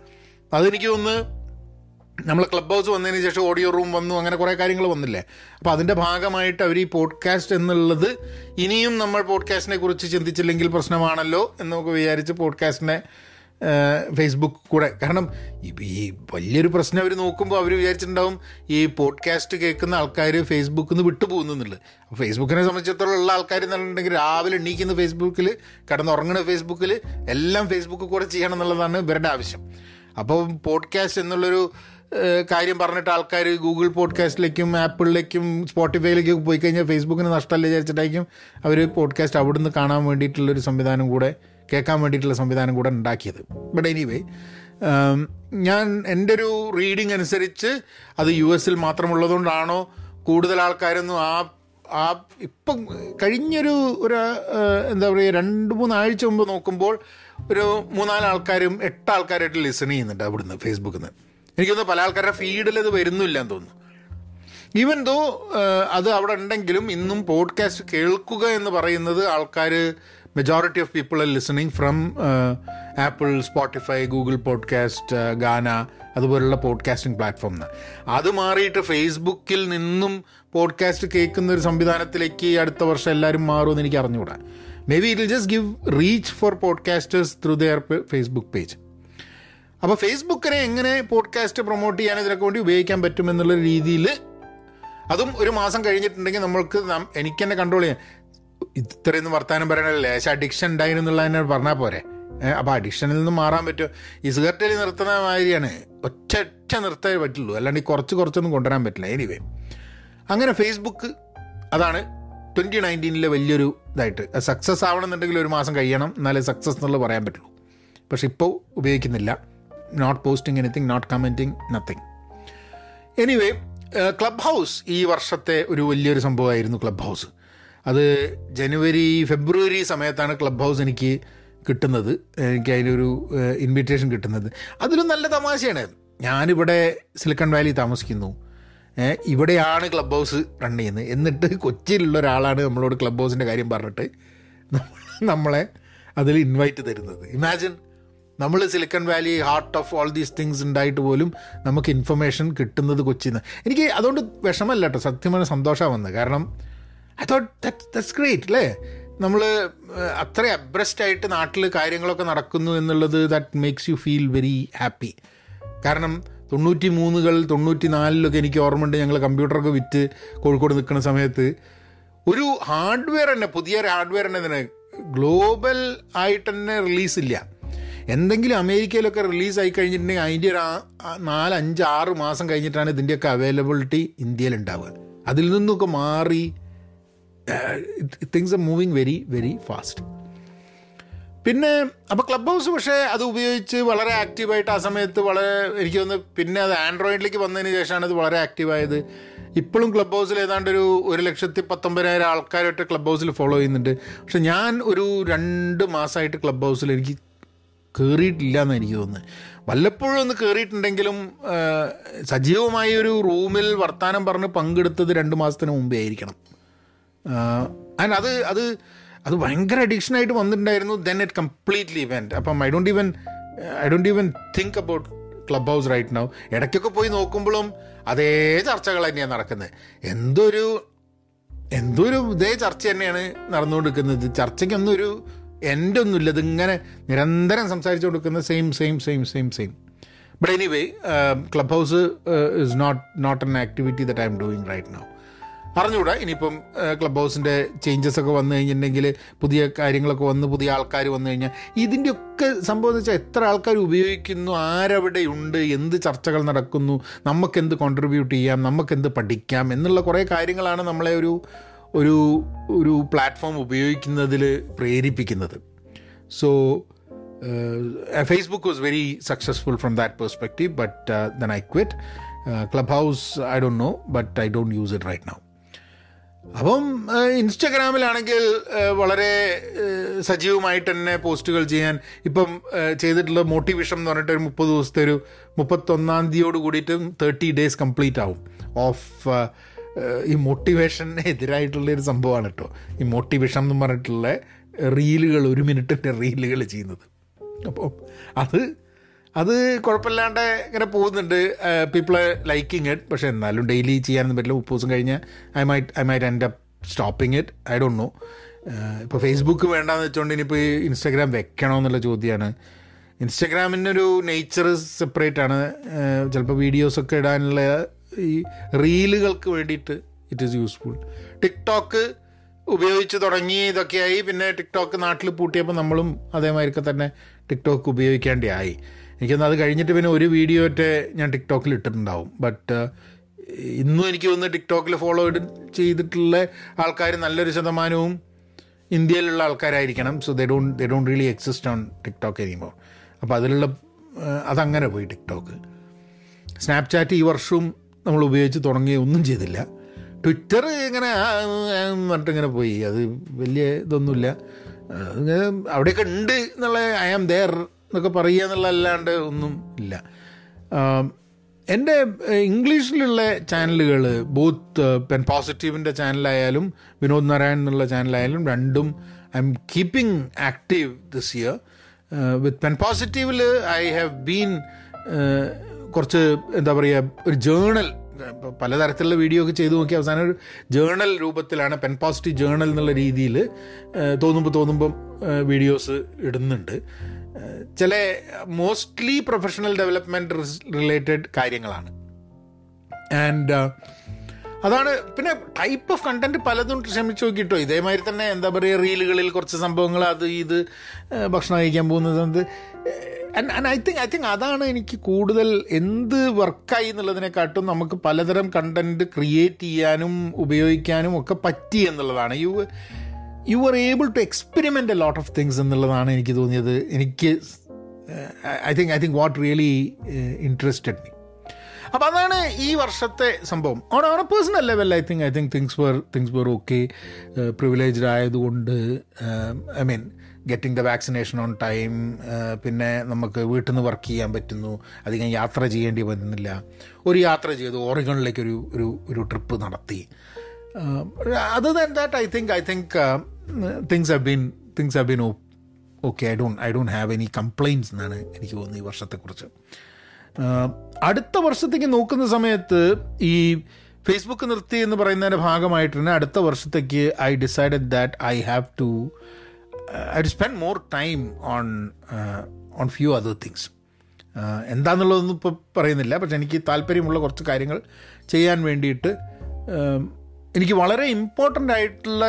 Speaker 1: അതെനിക്ക് ഒന്ന് നമ്മൾ ക്ലബ് ഹൗസ് വന്നതിന് ശേഷം ഓഡിയോ റൂം വന്നു അങ്ങനെ കുറേ കാര്യങ്ങൾ വന്നില്ലേ? അപ്പോൾ അതിന്റെ ഭാഗമായിട്ട് അവർ ഈ പോഡ്കാസ്റ്റ് എന്നുള്ളത് ഇനിയും നമ്മൾ പോഡ്കാസ്റ്റിനെ കുറിച്ച് ചിന്തിച്ചില്ലെങ്കിൽ പ്രശ്നമാണല്ലോ എന്ന് നമുക്ക് വിചാരിച്ച് പോഡ്കാസ്റ്റിനെ ഫേസ്ബുക്ക് കൂടെ. കാരണം ഈ വലിയൊരു പ്രശ്നം അവർ നോക്കുമ്പോൾ അവർ വിചാരിച്ചിട്ടുണ്ടാവും ഈ പോഡ്കാസ്റ്റ് കേൾക്കുന്ന ആൾക്കാർ ഫേസ്ബുക്കിൽ നിന്ന് വിട്ടുപോകുന്നു എന്നുള്ളത്. അപ്പോൾ ഫേസ്ബുക്കിനെ സംബന്ധിച്ചിടത്തോളം ഉള്ള ആൾക്കാർ എന്നുണ്ടെങ്കിൽ രാവിലെ എണീക്കുന്ന ഫേസ്ബുക്കിൽ കിടന്നുറങ്ങുന്ന ഫേസ്ബുക്കിൽ എല്ലാം ഫേസ്ബുക്ക് കൂടെ ചെയ്യണം എന്നുള്ളതാണ് ഇവരുടെ ആവശ്യം. അപ്പോൾ പോഡ്കാസ്റ്റ് എന്നുള്ളൊരു കാര്യം പറഞ്ഞിട്ട് ആൾക്കാർ ഗൂഗിൾ പോഡ്കാസ്റ്റിലേക്കും ആപ്പിളിലേക്കും സ്പോട്ടിഫൈയിലേക്കും പോയി കഴിഞ്ഞാൽ ഫേസ്ബുക്കിന് നഷ്ടമല്ല വിചാരിച്ചിട്ടായിരിക്കും അവർ പോഡ്കാസ്റ്റ് അവിടുന്ന് കാണാൻ വേണ്ടിയിട്ടുള്ളൊരു സംവിധാനം കൂടെ കേൾക്കാൻ വേണ്ടിയിട്ടുള്ള സംവിധാനം കൂടെ ഉണ്ടാക്കിയത്. ബട്ട് എനിവേ ഞാൻ എന്റെ ഒരു റീഡിംഗ് അനുസരിച്ച് അത് യു എസിൽ മാത്രമുള്ളതുകൊണ്ടാണോ കൂടുതൽ ആൾക്കാരൊന്നും ആ ആ ഇപ്പം കഴിഞ്ഞൊരു ഒരു എന്താ പറയുക രണ്ട് മൂന്നാഴ്ച മുമ്പ് നോക്കുമ്പോൾ ഒരു മൂന്നാൽ ആൾക്കാരും എട്ട് ആൾക്കാരായിട്ട് ലിസൺ ചെയ്യുന്നുണ്ട് അവിടുന്ന് ഫേസ്ബുക്കിൽ നിന്ന് എനിക്കൊന്ന് പല ആൾക്കാരുടെ ഫീഡിൽ അത് വരുന്നില്ല എന്ന് തോന്നുന്നു. ഈവൻ ദോ അത് അവിടെ ഉണ്ടെങ്കിലും ഇന്നും പോഡ്കാസ്റ്റ് കേൾക്കുക എന്ന് പറയുന്നത് ആൾക്കാർ majority of people are listening from Apple Spotify Google podcast Gaana അതുപോലുള്ള പോഡ്കാസ്റ്റിംഗ് പ്ലാറ്റ്ഫോം അത് മാറിയിട്ട് ഫേസ്ബുക്കിൽ നിന്നും പോഡ്കാസ്റ്റ് കേൾക്കുന്ന ഒരു സംവിധാനത്തിലേക്ക് അടുത്ത വർഷം എല്ലാവരും മാറുമെന്ന് എനിക്ക് അറിഞ്ഞുകൂടാ. Maybe it will just give reach for podcasters through their Facebook page അപ്പോൾ ഫേസ്ബുക്കിനെ എങ്ങനെ പോഡ്കാസ്റ്റ് പ്രൊമോട്ട് ചെയ്യാൻ ഇതിനൊക്കെ വേണ്ടി ഉപയോഗിക്കാൻ പറ്റുമെന്നുള്ള രീതിയിൽ അതും ഒരു മാസം കഴിഞ്ഞിട്ടുണ്ടെങ്കിൽ നമ്മൾക്ക് എനിക്ക് തന്നെ കൺട്രോൾ ചെയ്യാം ഇത്രയൊന്നും വർത്തമാനം പറയണല്ലേ? ലേശം അഡിക്ഷൻ ഉണ്ടായിരുന്നുള്ള തന്നെ പറഞ്ഞാൽ പോരെ. അപ്പോൾ അഡിക്ഷനിൽ നിന്ന് മാറാൻ പറ്റുമോ? ഈ സിഗരറ്റിൽ നിർത്തുന്ന മാതിരിയാണ്. ഒറ്റ ഒറ്റ നിർത്താൻ പറ്റുള്ളൂ. അല്ലാണ്ട് ഈ കുറച്ച് കുറച്ചൊന്നും കൊണ്ടുവരാൻ പറ്റില്ല. എനിവേ അങ്ങനെ ഫേസ്ബുക്ക് അതാണ് ട്വന്റി നയന്റീനിലെ വലിയൊരു ഇതായിട്ട്. സക്സസ് ആവണമെന്നുണ്ടെങ്കിൽ ഒരു മാസം കഴിയണം. എന്നാലേ സക്സസ് എന്നുള്ളത് പറയാൻ പറ്റുള്ളൂ. പക്ഷെ ഇപ്പോൾ ഉപയോഗിക്കുന്നില്ല. Not posting anything not commenting nothing anyway Clubhouse ഈ വർഷത്തെ ഒരു വലിയൊരു സംഭവമായിരുന്നു ക്ലബ് ഹൗസ് അത് ജനുവരി ഫെബ്രുവരി സമയത്താണ് ക്ലബ് ഹൗസ് എനിക്ക് കിട്ടുന്നത്. എനിക്ക് അതിനൊരു ഇൻവിറ്റേഷൻ കിട്ടുന്നത്. അതിലും നല്ല തമാശയാണ്. ഞാനിവിടെ സിലിക്കൺ വാലി താമസിക്കുന്നു. ഇവിടെയാണ് ക്ലബ് ഹൗസ് റൺ ചെയ്യുന്നത്. എന്നിട്ട് കൊച്ചിയിലുള്ള ഒരാളാണ് നമ്മളോട് ക്ലബ് ഹൗസിന്റെ കാര്യം പറഞ്ഞിട്ട് നമ്മ- നമ്മളെ അതിൽ ഇൻവൈറ്റ് തരുന്നത്. ഇമാജിൻ നമ്മൾ Silicon Valley heart of all these things ഉണ്ടായിട്ട് പോലും നമുക്ക് ഇൻഫർമേഷൻ കിട്ടുന്നത് കൊച്ചിയിൽ നിന്ന് എനിക്ക് അതുകൊണ്ട് വിഷമല്ല കേട്ടോ. സത്യമാണ് സന്തോഷമാണ് വന്നത്. കാരണം I thought that that's great അല്ലേ നമ്മൾ അത്ര അബ്രസ്റ്റ് ആയിട്ട് നാട്ടിൽ കാര്യങ്ങളൊക്കെ നടക്കുന്നു എന്നുള്ളത് that makes you feel very happy കാരണം തൊണ്ണൂറ്റി മൂന്നുകൾ തൊണ്ണൂറ്റി നാലിലൊക്കെ എനിക്ക് ഓർമ്മയുണ്ട് ഞങ്ങൾ കമ്പ്യൂട്ടറൊക്കെ വിറ്റ് കോഴിക്കോട് നിൽക്കുന്ന സമയത്ത്. ഒരു ഹാർഡ്വെയർ തന്നെ പുതിയ ഹാർഡ്വെയർ തന്നെ തന്നെ ഗ്ലോബൽ ആയിട്ട് തന്നെ റിലീസില്ല എന്തെങ്കിലും അമേരിക്കയിലൊക്കെ റിലീസ് ആയി കഴിഞ്ഞിട്ടുണ്ടെങ്കിൽ അതിന്റെ ഒരു നാല് അഞ്ച് ആറ് മാസം കഴിഞ്ഞിട്ടാണ് ഇതിന്റെയൊക്കെ അവൈലബിലിറ്റി ഇന്ത്യയിൽ ഉണ്ടാവുക അതിൽ നിന്നൊക്കെ മാറി things are moving very very fast പിന്നെ അപ്പോൾ ക്ലബ് ഹൗസ് പക്ഷേ അത് ഉപയോഗിച്ച് വളരെ ആക്റ്റീവായിട്ട് ആ സമയത്ത് വളരെ എനിക്ക് തോന്നുന്നു പിന്നെ അത് ആൻഡ്രോയിഡിലേക്ക് വന്നതിന് ശേഷമാണ് അത് വളരെ ആക്റ്റീവായത് ഇപ്പോഴും ക്ലബ് ഹൗസിൽ ഏതാണ്ട് ഒരു ഒരു ലക്ഷത്തി പത്തൊമ്പതിനായിരം ആൾക്കാരായിട്ട് ക്ലബ് ഹൗസിൽ ഫോളോ ചെയ്യുന്നുണ്ട്. പക്ഷെ ഞാൻ ഒരു രണ്ട് മാസമായിട്ട് ക്ലബ് ഹൗസിൽ എനിക്ക് കയറിയിട്ടില്ല എന്ന് എനിക്ക് തോന്നുന്നത്. വല്ലപ്പോഴും ഒന്ന് കയറിയിട്ടുണ്ടെങ്കിലും സജീവമായ ഒരു റൂമിൽ വർത്തമാനം പറഞ്ഞ് പങ്കെടുത്തത് രണ്ട് മാസത്തിന് മുമ്പേ ആയിരിക്കണം. ആൻഡ് അത് അത് അത് ഭയങ്കര അഡിക്ഷനായിട്ട് വന്നിട്ടുണ്ടായിരുന്നു. ദെൻ ഇറ്റ് കംപ്ലീറ്റ്ലി ഇവന്റ് അപ്പം I don't even I don't even think about Clubhouse right now ഇടയ്ക്കൊക്കെ പോയി നോക്കുമ്പോഴും അതേ ചർച്ചകൾ തന്നെയാണ് നടക്കുന്നത് എന്തൊരു എന്തോ ഒരു ഇതേ ചർച്ച തന്നെയാണ് നടന്നുകൊണ്ടിരിക്കുന്നത്. ചർച്ചയ്ക്കൊന്നും ഒരു എന്റെ ഒന്നുമില്ല ഇതിങ്ങനെ നിരന്തരം സംസാരിച്ചു കൊടുക്കുന്ന same same same same same but anyway Clubhouse is not not an activity I am doing right now അറിഞ്ഞുകൂടാ ഇനിയിപ്പം ക്ലബ് ഹൗസിന്റെ ചേഞ്ചസ് ഒക്കെ വന്നു കഴിഞ്ഞിട്ടുണ്ടെങ്കിൽ പുതിയ കാര്യങ്ങളൊക്കെ വന്ന് പുതിയ ആൾക്കാർ വന്നു കഴിഞ്ഞാൽ ഇതിന്റെയൊക്കെ സംഭവം എന്ന് വെച്ചാൽ എത്ര ആൾക്കാർ ഉപയോഗിക്കുന്നു ആരവിടെയുണ്ട് എന്ത് ചർച്ചകൾ നടക്കുന്നു നമുക്കെന്ത് കോൺട്രിബ്യൂട്ട് ചെയ്യാം നമുക്കെന്ത് പഠിക്കാം എന്നുള്ള കുറേ കാര്യങ്ങളാണ് നമ്മളെ ഒരു ഒരു ഒരു പ്ലാറ്റ്ഫോം ഉപയോഗിക്കുന്നതിൽ പ്രേരിപ്പിക്കുന്നത്. So Facebook was very successful from that perspective but then I quit Clubhouse I don't know but I don't use it right now അപ്പം ഇൻസ്റ്റഗ്രാമിലാണെങ്കിൽ വളരെ സജീവമായിട്ട് തന്നെ പോസ്റ്റുകൾ ചെയ്യാൻ ഇപ്പം ചെയ്തിട്ടുള്ള മോട്ടിവേഷൻ എന്ന് പറഞ്ഞിട്ട് ഒരു മുപ്പത് ദിവസത്തെ ഒരു മുപ്പത്തൊന്നാം തീയതിയോട് കൂടിയിട്ട് തേർട്ടി ഡേയ്സ് കംപ്ലീറ്റ് ആവും. ഓഫ് ഈ മോട്ടിവേഷന് എതിരായിട്ടുള്ള ഒരു സംഭവമാണ് കേട്ടോ. ഈ മോട്ടിവേഷൻ എന്ന് പറഞ്ഞിട്ടുള്ള റീലുകൾ ഒരു മിനിറ്റിന്റെ റീലുകൾ ചെയ്യുന്നത്. അപ്പോൾ അത് അത് കുഴപ്പമില്ലാണ്ട് ഇങ്ങനെ പോകുന്നുണ്ട്. പീപ്പിൾ ലൈക്കിങ് ഇറ്റ് പക്ഷെ എന്നാലും ഡെയിലി ചെയ്യാനൊന്നും പറ്റില്ല. മുപ്പത് ദിവസം കഴിഞ്ഞ് ഐ മൈറ്റ് ഐ മൈറ്റ് എന്റെ stopping it I don't know ഇപ്പോൾ ഫേസ്ബുക്ക് വേണ്ടാന്ന് വെച്ചുകൊണ്ട് ഇനിയിപ്പോൾ ഈ ഇൻസ്റ്റാഗ്രാം വെക്കണോ എന്നുള്ള ചോദ്യമാണ് ഇൻസ്റ്റാഗ്രാമിനൊരു നേച്ചർ സെപ്പറേറ്റ് ആണ് ചിലപ്പോൾ വീഡിയോസൊക്കെ ഇടാനുള്ള ഈ റീലുകൾക്ക് വേണ്ടിയിട്ട് ഇറ്റ് ഈസ് യൂസ്ഫുൾ ടിക്ടോക്ക് ഉപയോഗിച്ച് തുടങ്ങി ഇതൊക്കെയായി. പിന്നെ ടിക്ടോക്ക് നാട്ടിൽ പൂട്ടിയപ്പോൾ നമ്മളും അതേമാതിരിക്കെ തന്നെ ടിക്ടോക്ക് ഉപയോഗിക്കേണ്ടിയായി. എനിക്കൊന്ന് അത് കഴിഞ്ഞിട്ട് പിന്നെ ഒരു വീഡിയോ ഒറ്റ ഞാൻ ടിക്ടോക്കിൽ ഇട്ടിട്ടുണ്ടാവും. ബട്ട് ഇന്നും എനിക്ക് ഒന്ന് ടിക്ടോക്കിൽ ഫോളോ ചെയ്തിട്ടുള്ള ആൾക്കാർ നല്ലൊരു ശതമാനവും ഇന്ത്യയിലുള്ള ആൾക്കാരായിരിക്കണം. So they don't they don't really exist on TikTok എരിയുമ്പോൾ അപ്പോൾ അതിലുള്ള അതങ്ങനെ പോയി ടിക്ടോക്ക്. സ്നാപ്ചാറ്റ് ഈ വർഷവും നമ്മൾ ഉപയോഗിച്ച് തുടങ്ങി ഒന്നും ചെയ്തില്ല. ട്വിറ്റർ ഇങ്ങനെ പറഞ്ഞിട്ടിങ്ങനെ പോയി. അത് വലിയ ഇതൊന്നുമില്ല. അവിടെയൊക്കെ ഉണ്ട് എന്നുള്ള ഐ ആം ദെയർ എന്നൊക്കെ പറയുക എന്നുള്ളതല്ലാണ്ട് ഒന്നും ഇല്ല. എന്റെ ഇംഗ്ലീഷിലുള്ള ചാനലുകൾ ബോത്ത് പെൻ പോസിറ്റീവിന്റെ ചാനലായാലും വിനോദ് നാരായൺ എന്നുള്ള ചാനലായാലും രണ്ടും I am keeping active this year. With pen പോസിറ്റീവിൽ I have been കുറച്ച് എന്താ പറയുക ഒരു ജേണൽ. പലതരത്തിലുള്ള വീഡിയോ ഒക്കെ ചെയ്തു നോക്കി അവസാനം ഒരു ജേണൽ രൂപത്തിലാണ് പെൻ പോസിറ്റീവ് ജേണൽ എന്നുള്ള രീതിയിൽ തോന്നുമ്പോൾ തോന്നുമ്പം വീഡിയോസ് ഇടുന്നുണ്ട്. ചില മോസ്റ്റ്ലി പ്രൊഫഷണൽ ഡെവലപ്മെന്റ് റിലേറ്റഡ് കാര്യങ്ങളാണ്. ആൻഡ് അതാണ് പിന്നെ ടൈപ്പ് ഓഫ് കണ്ടന്റ് പലതും ശ്രമിച്ചു നോക്കിയിട്ടോ ഇതേമാതിരി തന്നെ എന്താ പറയുക റീലുകളിൽ കുറച്ച് സംഭവങ്ങൾ അത് ഇത് ഏഹ് ഭക്ഷണം കഴിക്കാൻ പോകുന്നത് ഐ തിങ്ക് ഐ തിങ്ക് അതാണ് എനിക്ക് കൂടുതൽ എന്ത് വർക്കായി എന്നുള്ളതിനെക്കാട്ടും നമുക്ക് പലതരം കണ്ടന്റ് ക്രിയേറ്റ് ചെയ്യാനും ഉപയോഗിക്കാനും ഒക്കെ പറ്റി എന്നുള്ളതാണ്. You you are able to experiment a lot of things എന്നുള്ളതാണ് എനിക്ക് തോന്നിയത്. എനിക്ക് I think I think what really interested me അപ്പം അതാണ് ഈ വർഷത്തെ സംഭവം. On on a personal level I think I think things were things were okay privileged ആയതുകൊണ്ട് I mean getting the vaccination on time പിന്നെ നമുക്ക് വീട്ടിൽ നിന്ന് വർക്ക് ചെയ്യാൻ പറ്റുന്നു. അധികം യാത്ര ചെയ്യേണ്ടി വരുന്നില്ല ഒരു യാത്ര ചെയ്തു. ഓറിഗണിലേക്ക് ഒരു ഒരു ഒരു ട്രിപ്പ് നടത്തി. Than that I think I think things have been things have been okay I don't I don't have any complaints എന്നാണ് എനിക്ക് തോന്നുന്നത് ഈ വർഷത്തെക്കുറിച്ച്. അടുത്ത വർഷത്തേക്ക് നോക്കുന്ന സമയത്ത് ഈ ഫേസ്ബുക്ക് നിർത്തി എന്ന് പറയുന്നതിന്റെ ഭാഗമായിട്ട് തന്നെ അടുത്ത വർഷത്തേക്ക് I decided that I have to I to spend more time on on few other things എന്താണെന്നുള്ളതൊന്നും ഇപ്പോൾ പറയുന്നില്ല. പക്ഷെ എനിക്ക് താല്പര്യമുള്ള കുറച്ച് കാര്യങ്ങൾ ചെയ്യാൻ വേണ്ടിയിട്ട് എനിക്ക് വളരെ ഇമ്പോർട്ടന്റ് ആയിട്ടുള്ള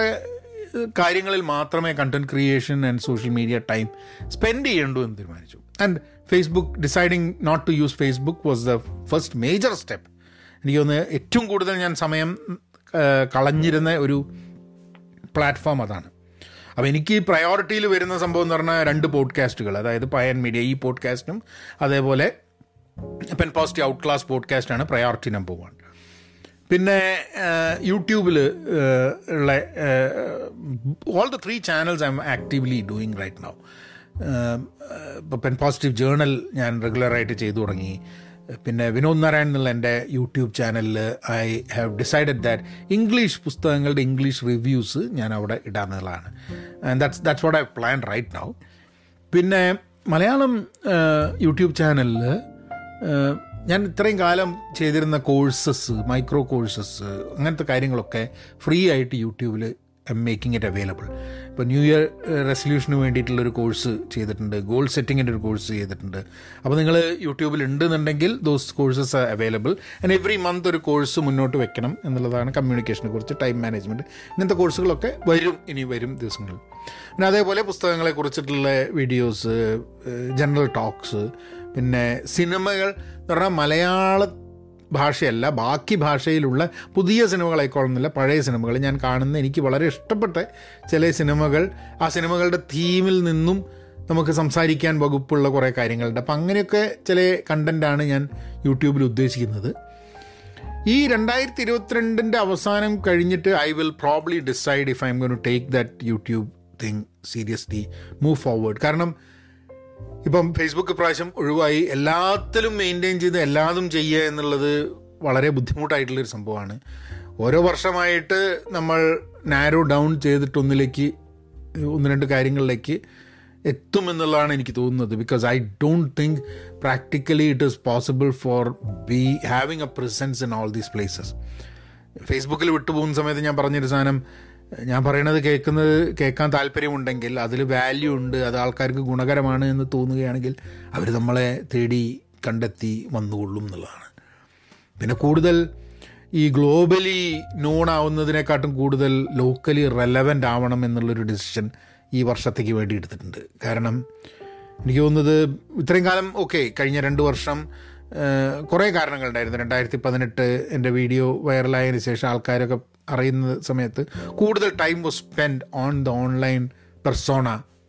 Speaker 1: കാര്യങ്ങളിൽ മാത്രമേ content creation and social media time spend ചെയ്യേണ്ടൂ എന്ന് തീരുമാനിച്ചു. And Facebook deciding not to use Facebook was the first major step എനിക്ക് ഏറ്റവും കൂടുതൽ ഞാൻ സമയം കളഞ്ഞിരുന്ന ഒരു പ്ലാറ്റ്ഫോം അതാണ്. അപ്പോൾ എനിക്ക് പ്രയോറിറ്റിയിൽ വരുന്ന സംഭവം എന്ന് പറഞ്ഞാൽ രണ്ട് പോഡ്കാസ്റ്റുകൾ അതായത് പയൻ മീഡിയ ഈ പോഡ്കാസ്റ്റും അതേപോലെ പെൻ പോസിറ്റീവ് ഔട്ട് ക്ലാസ് പോഡ്കാസ്റ്റാണ് പ്രയോറിറ്റി നമ്പർ വൺ പിന്നെ യൂട്യൂബിൽ ഉള്ള all the three channels I am actively doing right now ഇപ്പോൾ പെൻ പോസിറ്റീവ് ജേണൽ ഞാൻ റെഗുലറായിട്ട് ചെയ്തു തുടങ്ങി. പിന്നെ വിനോദ് നാരായൺ എന്നുള്ള എന്റെ യൂട്യൂബ് ചാനലിൽ I have decided that English പുസ്തകങ്ങളുടെ ഇംഗ്ലീഷ് റിവ്യൂസ് ഞാൻ അവിടെ ഇടാന്നുള്ളതാണ് that's that's what I plan right now പിന്നെ മലയാളം യൂട്യൂബ് ചാനലിൽ ഞാൻ ഇത്രയും കാലം ചെയ്തിരുന്ന കോഴ്സസ് മൈക്രോ കോഴ്സസ് അങ്ങനത്തെ കാര്യങ്ങളൊക്കെ ഫ്രീ ആയിട്ട് യൂട്യൂബിൽ മേക്കിംഗ് ഇറ്റ് അവൈലബിൾ ഇപ്പോൾ ന്യൂ ഇയർ റെസൊല്യൂഷന് വേണ്ടിയിട്ടുള്ളൊരു കോഴ്സ് ചെയ്തിട്ടുണ്ട് ഗോൾ സെറ്റിങ്ങിന്റെ ഒരു കോഴ്സ് ചെയ്തിട്ടുണ്ട്. അപ്പോൾ നിങ്ങൾ യൂട്യൂബിൽ ഉണ്ടെന്നുണ്ടെങ്കിൽ those courses available and every month ഒരു കോഴ്സ് മുന്നോട്ട് വെക്കണം എന്നുള്ളതാണ് കമ്മ്യൂണിക്കേഷനെ കുറിച്ച് ടൈം മാനേജ്മെന്റ് ഇങ്ങനത്തെ കോഴ്സുകളൊക്കെ വരും ഇനി വരും ദിവസങ്ങളിൽ. പിന്നെ അതേപോലെ പുസ്തകങ്ങളെ കുറിച്ചിട്ടുള്ള വീഡിയോസ് ജനറൽ ടോക്സ് പിന്നെ സിനിമകൾ എന്ന് പറഞ്ഞാൽ മലയാള ഭാഷയല്ല ബാക്കി ഭാഷയിലുള്ള പുതിയ സിനിമകളായിക്കോളുന്നില്ല പഴയ സിനിമകൾ ഞാൻ കാണുന്ന എനിക്ക് വളരെ ഇഷ്ടപ്പെട്ട ചില സിനിമകൾ. ആ സിനിമകളുടെ തീമിൽ നിന്നും നമുക്ക് സംസാരിക്കാൻ വകുപ്പുള്ള കുറേ കാര്യങ്ങളുണ്ട്. അപ്പം അങ്ങനെയൊക്കെ ചില കണ്ടന്റാണ് ഞാൻ യൂട്യൂബിൽ ഉദ്ദേശിക്കുന്നത്. ഈ രണ്ടായിരത്തി ഇരുപത്തിരണ്ടിന്റെ അവസാനം കഴിഞ്ഞിട്ട് I will probably decide if I am to take that YouTube thing seriously move forward കാരണം ഇപ്പം ഫേസ്ബുക്ക് പ്രാവശ്യം ഒഴിവായി. എല്ലാത്തിലും മെയിന്റെയിൻ ചെയ്ത് എല്ലാതും ചെയ്യുക എന്നുള്ളത് വളരെ ബുദ്ധിമുട്ടായിട്ടുള്ളൊരു സംഭവമാണ്. ഓരോ വർഷമായിട്ട് നമ്മൾ നാരോ ഡൗൺ ചെയ്തിട്ട് ഒന്നിലേക്ക് ഒന്ന് രണ്ട് കാര്യങ്ങളിലേക്ക് എത്തുമെന്നുള്ളതാണ് എനിക്ക് തോന്നുന്നത്. Because I don't think practically it is possible for be having a presence in all these places ഫേസ്ബുക്കിൽ വിട്ടുപോകുന്ന സമയത്ത് ഞാൻ പറഞ്ഞൊരു സാധനം ഞാൻ പറയണത് കേൾക്കുന്നത് കേൾക്കാൻ താല്പര്യമുണ്ടെങ്കിൽ അതിൽ വാല്യൂ ഉണ്ട് അത് ആൾക്കാർക്ക് ഗുണകരമാണ് എന്ന് തോന്നുകയാണെങ്കിൽ അവർ നമ്മളെ തേടി കണ്ടെത്തി വന്നുകൊള്ളും എന്നുള്ളതാണ്. പിന്നെ കൂടുതൽ ഈ ഗ്ലോബലി നോൺ ആവുന്നതിനെക്കാട്ടും കൂടുതൽ ലോക്കലി റെലവന്റ് ആവണം എന്നുള്ളൊരു ഡിസിഷൻ ഈ വർഷത്തേക്ക് വേണ്ടി എടുത്തിട്ടുണ്ട്. കാരണം എനിക്ക് തോന്നുന്നത് ഇത്രയും കാലം ഓക്കെ കഴിഞ്ഞ രണ്ട് വർഷം കുറേ കാരണങ്ങളുണ്ടായിരുന്നു. രണ്ടായിരത്തി പതിനെട്ട് എന്റെ വീഡിയോ വൈറലായതിനു ശേഷം ആൾക്കാരൊക്കെ അറിയുന്ന സമയത്ത് കൂടുതൽ time was spend on the online persona